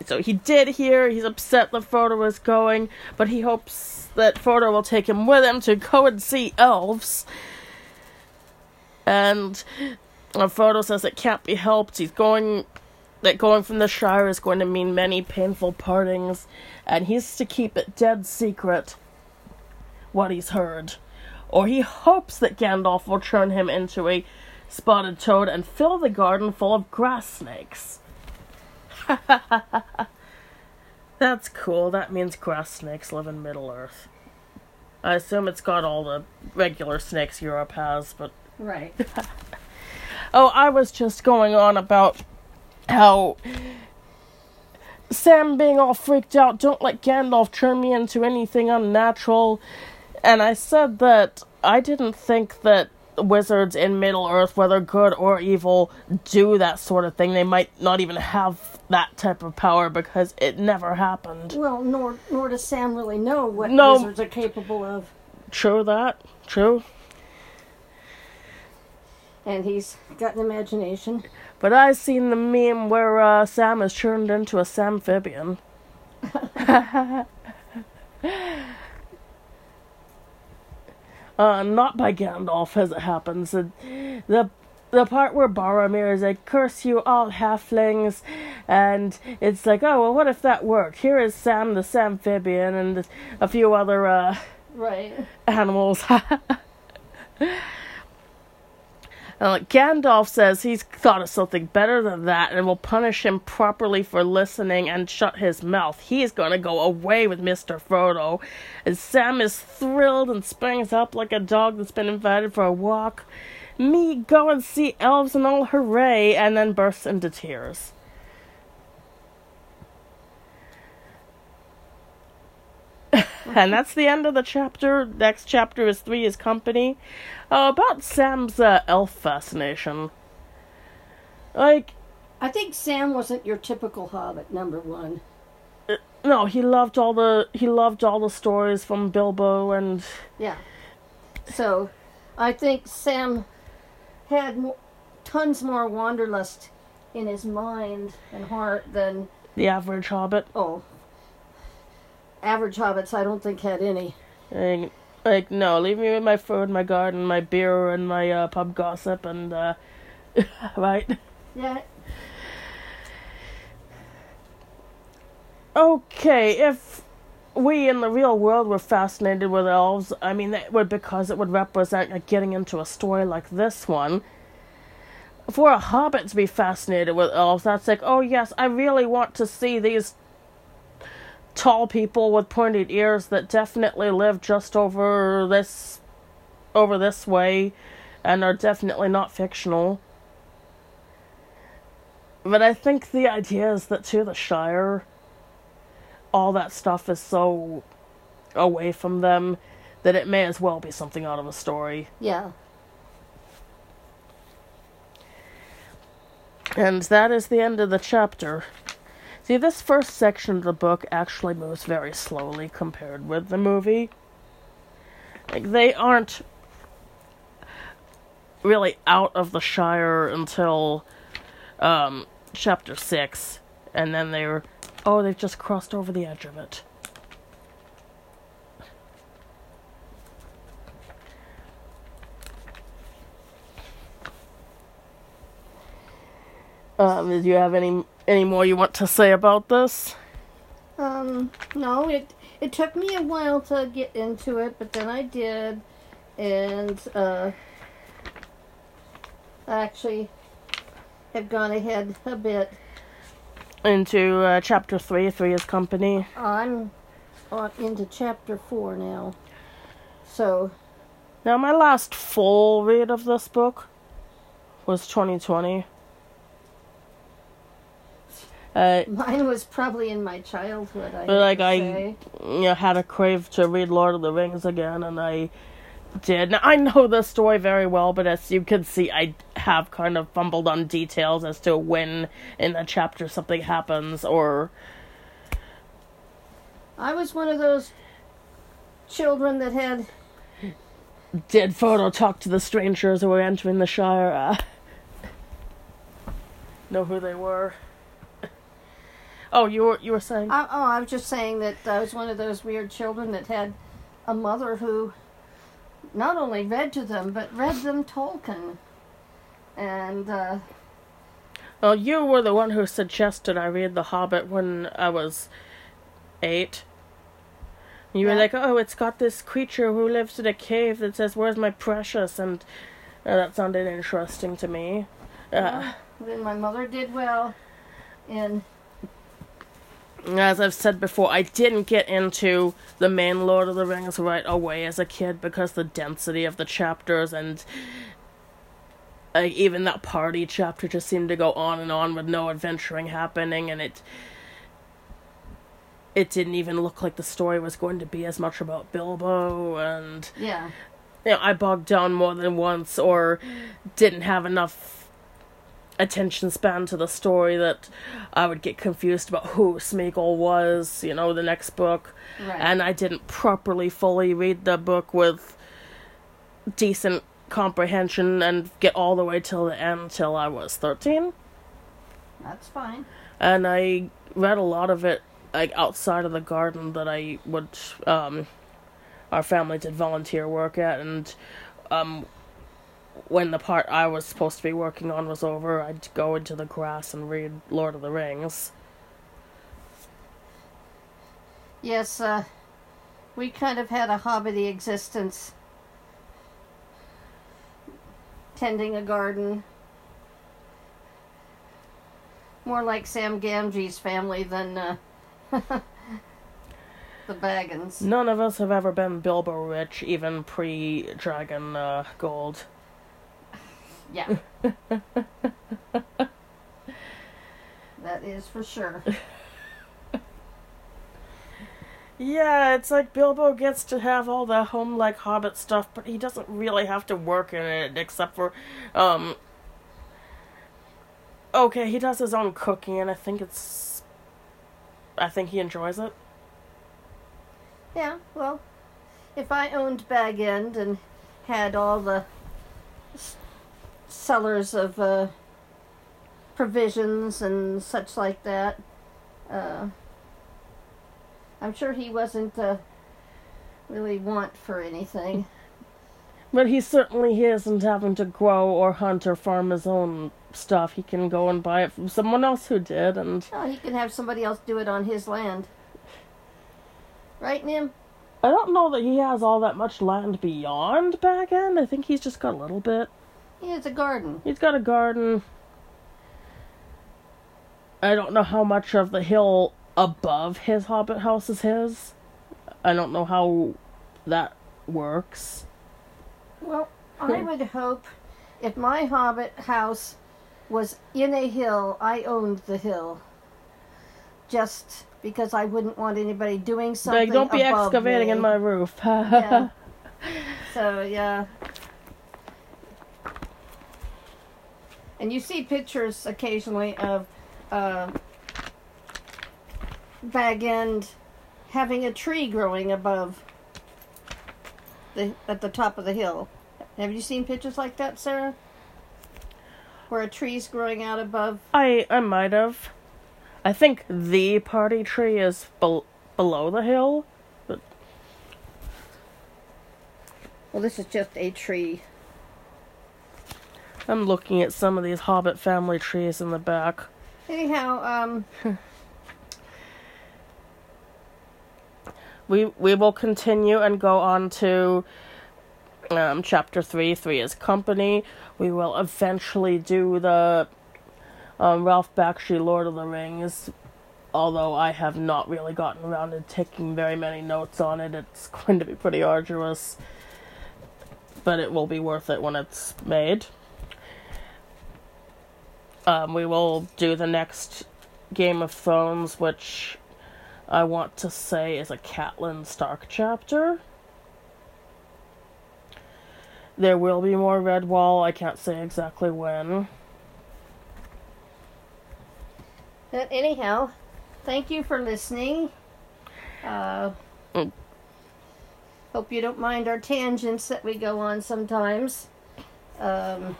so he did hear, he's upset that Frodo is going, but he hopes that Frodo will take him with him to go and see elves. And uh, Frodo says it can't be helped. He's going, that going from the Shire is going to mean many painful partings, and he's to keep it dead secret what he's heard. Or he hopes that Gandalf will turn him into a spotted toad and fill the garden full of grass snakes. *laughs* That's cool. That means grass snakes live in Middle Earth. I assume it's got all the regular snakes Europe has, but. Right. *laughs* oh, I was just going on about how Sam being all freaked out, don't let Gandalf turn me into anything unnatural. And I said that I didn't think that wizards in Middle Earth, whether good or evil, do that sort of thing. They might not even have that type of power because it never happened. Well, nor nor does Sam really know what No. wizards are capable of, True that. True. and he's got an imagination. But I seen the meme where uh, Sam is turned into a Samphibian. *laughs* uh, not by Gandalf, as it happens. The, the the part where Boromir is like, "Curse you all halflings," and it's like, "Oh well, what if that worked?" Here is Sam the Samphibian and a few other uh, Right. animals. *laughs* Uh, Gandalf says he's thought of something better than that and will punish him properly for listening and shut his mouth. He is going to go away with Mr. Frodo. And Sam is thrilled and springs up like a dog that's been invited for a walk. Me go and see elves and all hooray, and then bursts into tears. *laughs* and that's the end of the chapter. Next chapter is three is company. Uh, about Sam's uh, elf fascination. Like, I think Sam wasn't your typical hobbit. Number one. no, he loved all the he loved all the stories from Bilbo and Yeah. So, I think Sam had mo- tons more wanderlust in his mind and heart than the average hobbit. oh. Average hobbits, I don't think had any. Like, like no, leave me with my food, my garden, my beer, and my uh, pub gossip, and uh, *laughs* right. Yeah. Okay, if we in the real world were fascinated with elves, I mean, that would because it would represent like, getting into a story like this one. For a hobbit to be fascinated with elves, that's like, oh yes, I really want to see these tall people with pointed ears that definitely live just over this, over this way, and are definitely not fictional. But I think the idea is that to the Shire, all that stuff is so away from them that it may as well be something out of a story. Yeah. And that is the end of the chapter. See, this first section of the book actually moves very slowly compared with the movie. Like, they aren't really out of the Shire until um, chapter 6, and then they're. Oh, they've just crossed over the edge of it. Um, do you have any any more you want to say about this? Um, no, it it took me a while to get into it, but then I did, and uh, I actually have gone ahead a bit. Into uh, chapter three, three is company. I'm on into chapter four now, so Now, my last full read of this book was 2020. Uh, Mine was probably in my childhood. I But, like, I- you know, had a crave to read Lord of the Rings again, and I did. Now, I know the story very well, but as you can see, I have kind of fumbled on details as to when in a chapter something happens, or I was one of those children that had did Frodo talk to the strangers who were entering the Shire? Uh, know who they were? Oh, you were you were saying? I, oh, I was just saying that I was one of those weird children that had a mother who not only read to them but read them Tolkien, and uh, Well, you were the one who suggested I read The Hobbit when I was eight. You were like, oh, it's got this creature who lives in a cave that says, Where's my precious? And uh, that sounded interesting to me. Uh, then my mother did well in as I've said before, I didn't get into the main Lord of the Rings right away as a kid because the density of the chapters and like even that party chapter just seemed to go on and on with no adventuring happening and it it didn't even look like the story was going to be as much about Bilbo and yeah. you know, I bogged down more than once or didn't have enough attention span to the story that I would get confused about who Smeagol was, you know, the next book. right And I didn't properly fully read the book with decent comprehension and get all the way till the end till I was 13. that's fine. And I read a lot of it like outside of the garden that I would um our family did volunteer work at and um when the part I was supposed to be working on was over, I'd go into the grass and read Lord of the Rings. Yes, uh, we kind of had a hobbity existence, tending a garden. More like Sam Gamgee's family than uh, *laughs* the Baggins. None of us have ever been Bilbo rich, even pre Dragon uh, Gold. Yeah. *laughs* that is for sure. Yeah, it's like Bilbo gets to have all the home like Hobbit stuff, but he doesn't really have to work in it except for um Okay, he does his own cooking and I think it's I think he enjoys it. Yeah, well, if I owned Bag End and had all the s- cellars of uh, provisions and such like that, uh, I'm sure he wasn't uh, really want for anything. But he certainly isn't having to grow or hunt or farm his own stuff. He can go and buy it from someone else who did and Oh, he can have somebody else do it on his land. Right, Nim? I don't know that he has all that much land beyond Bag End. I think he's just got a little bit. He has a garden. He's got a garden. I don't know how much of the hill above his hobbit house is his. I don't know how that works. Well, *laughs* hmm. I would hope if my hobbit house was in a hill, I owned the hill. Just because I wouldn't want anybody doing something. like, don't be excavating me. in my roof. *laughs* Yeah. So yeah. And you see pictures occasionally of uh, Bag End having a tree growing above the at the top of the hill. Have you seen pictures like that, Sarah? Where a tree's growing out above. I I might have. I think the party tree is bel- below the hill. Well, this is just a tree. I'm looking at some of these hobbit family trees in the back. Anyhow, um, we we will continue and go on to um, chapter three. Three is company. We will eventually do the um, Ralph Bakshi Lord of the Rings. Although I have not really gotten around to taking very many notes on it, it's *laughs* going to be pretty arduous. but it will be worth it when it's made. Um, we will do the next Game of Thrones, which I want to say is a Catelyn Stark chapter. There will be more Redwall. I can't say exactly when. But anyhow, thank you for listening. Uh, Mm. Hope you don't mind our tangents that we go on sometimes. Um,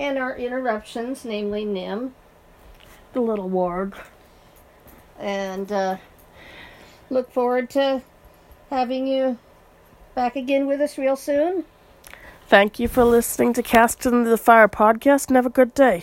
and our interruptions, namely Nim. The little warg. And uh, look forward to having you back again with us real soon. Thank you for listening to Cast into the Fire podcast and have a good day.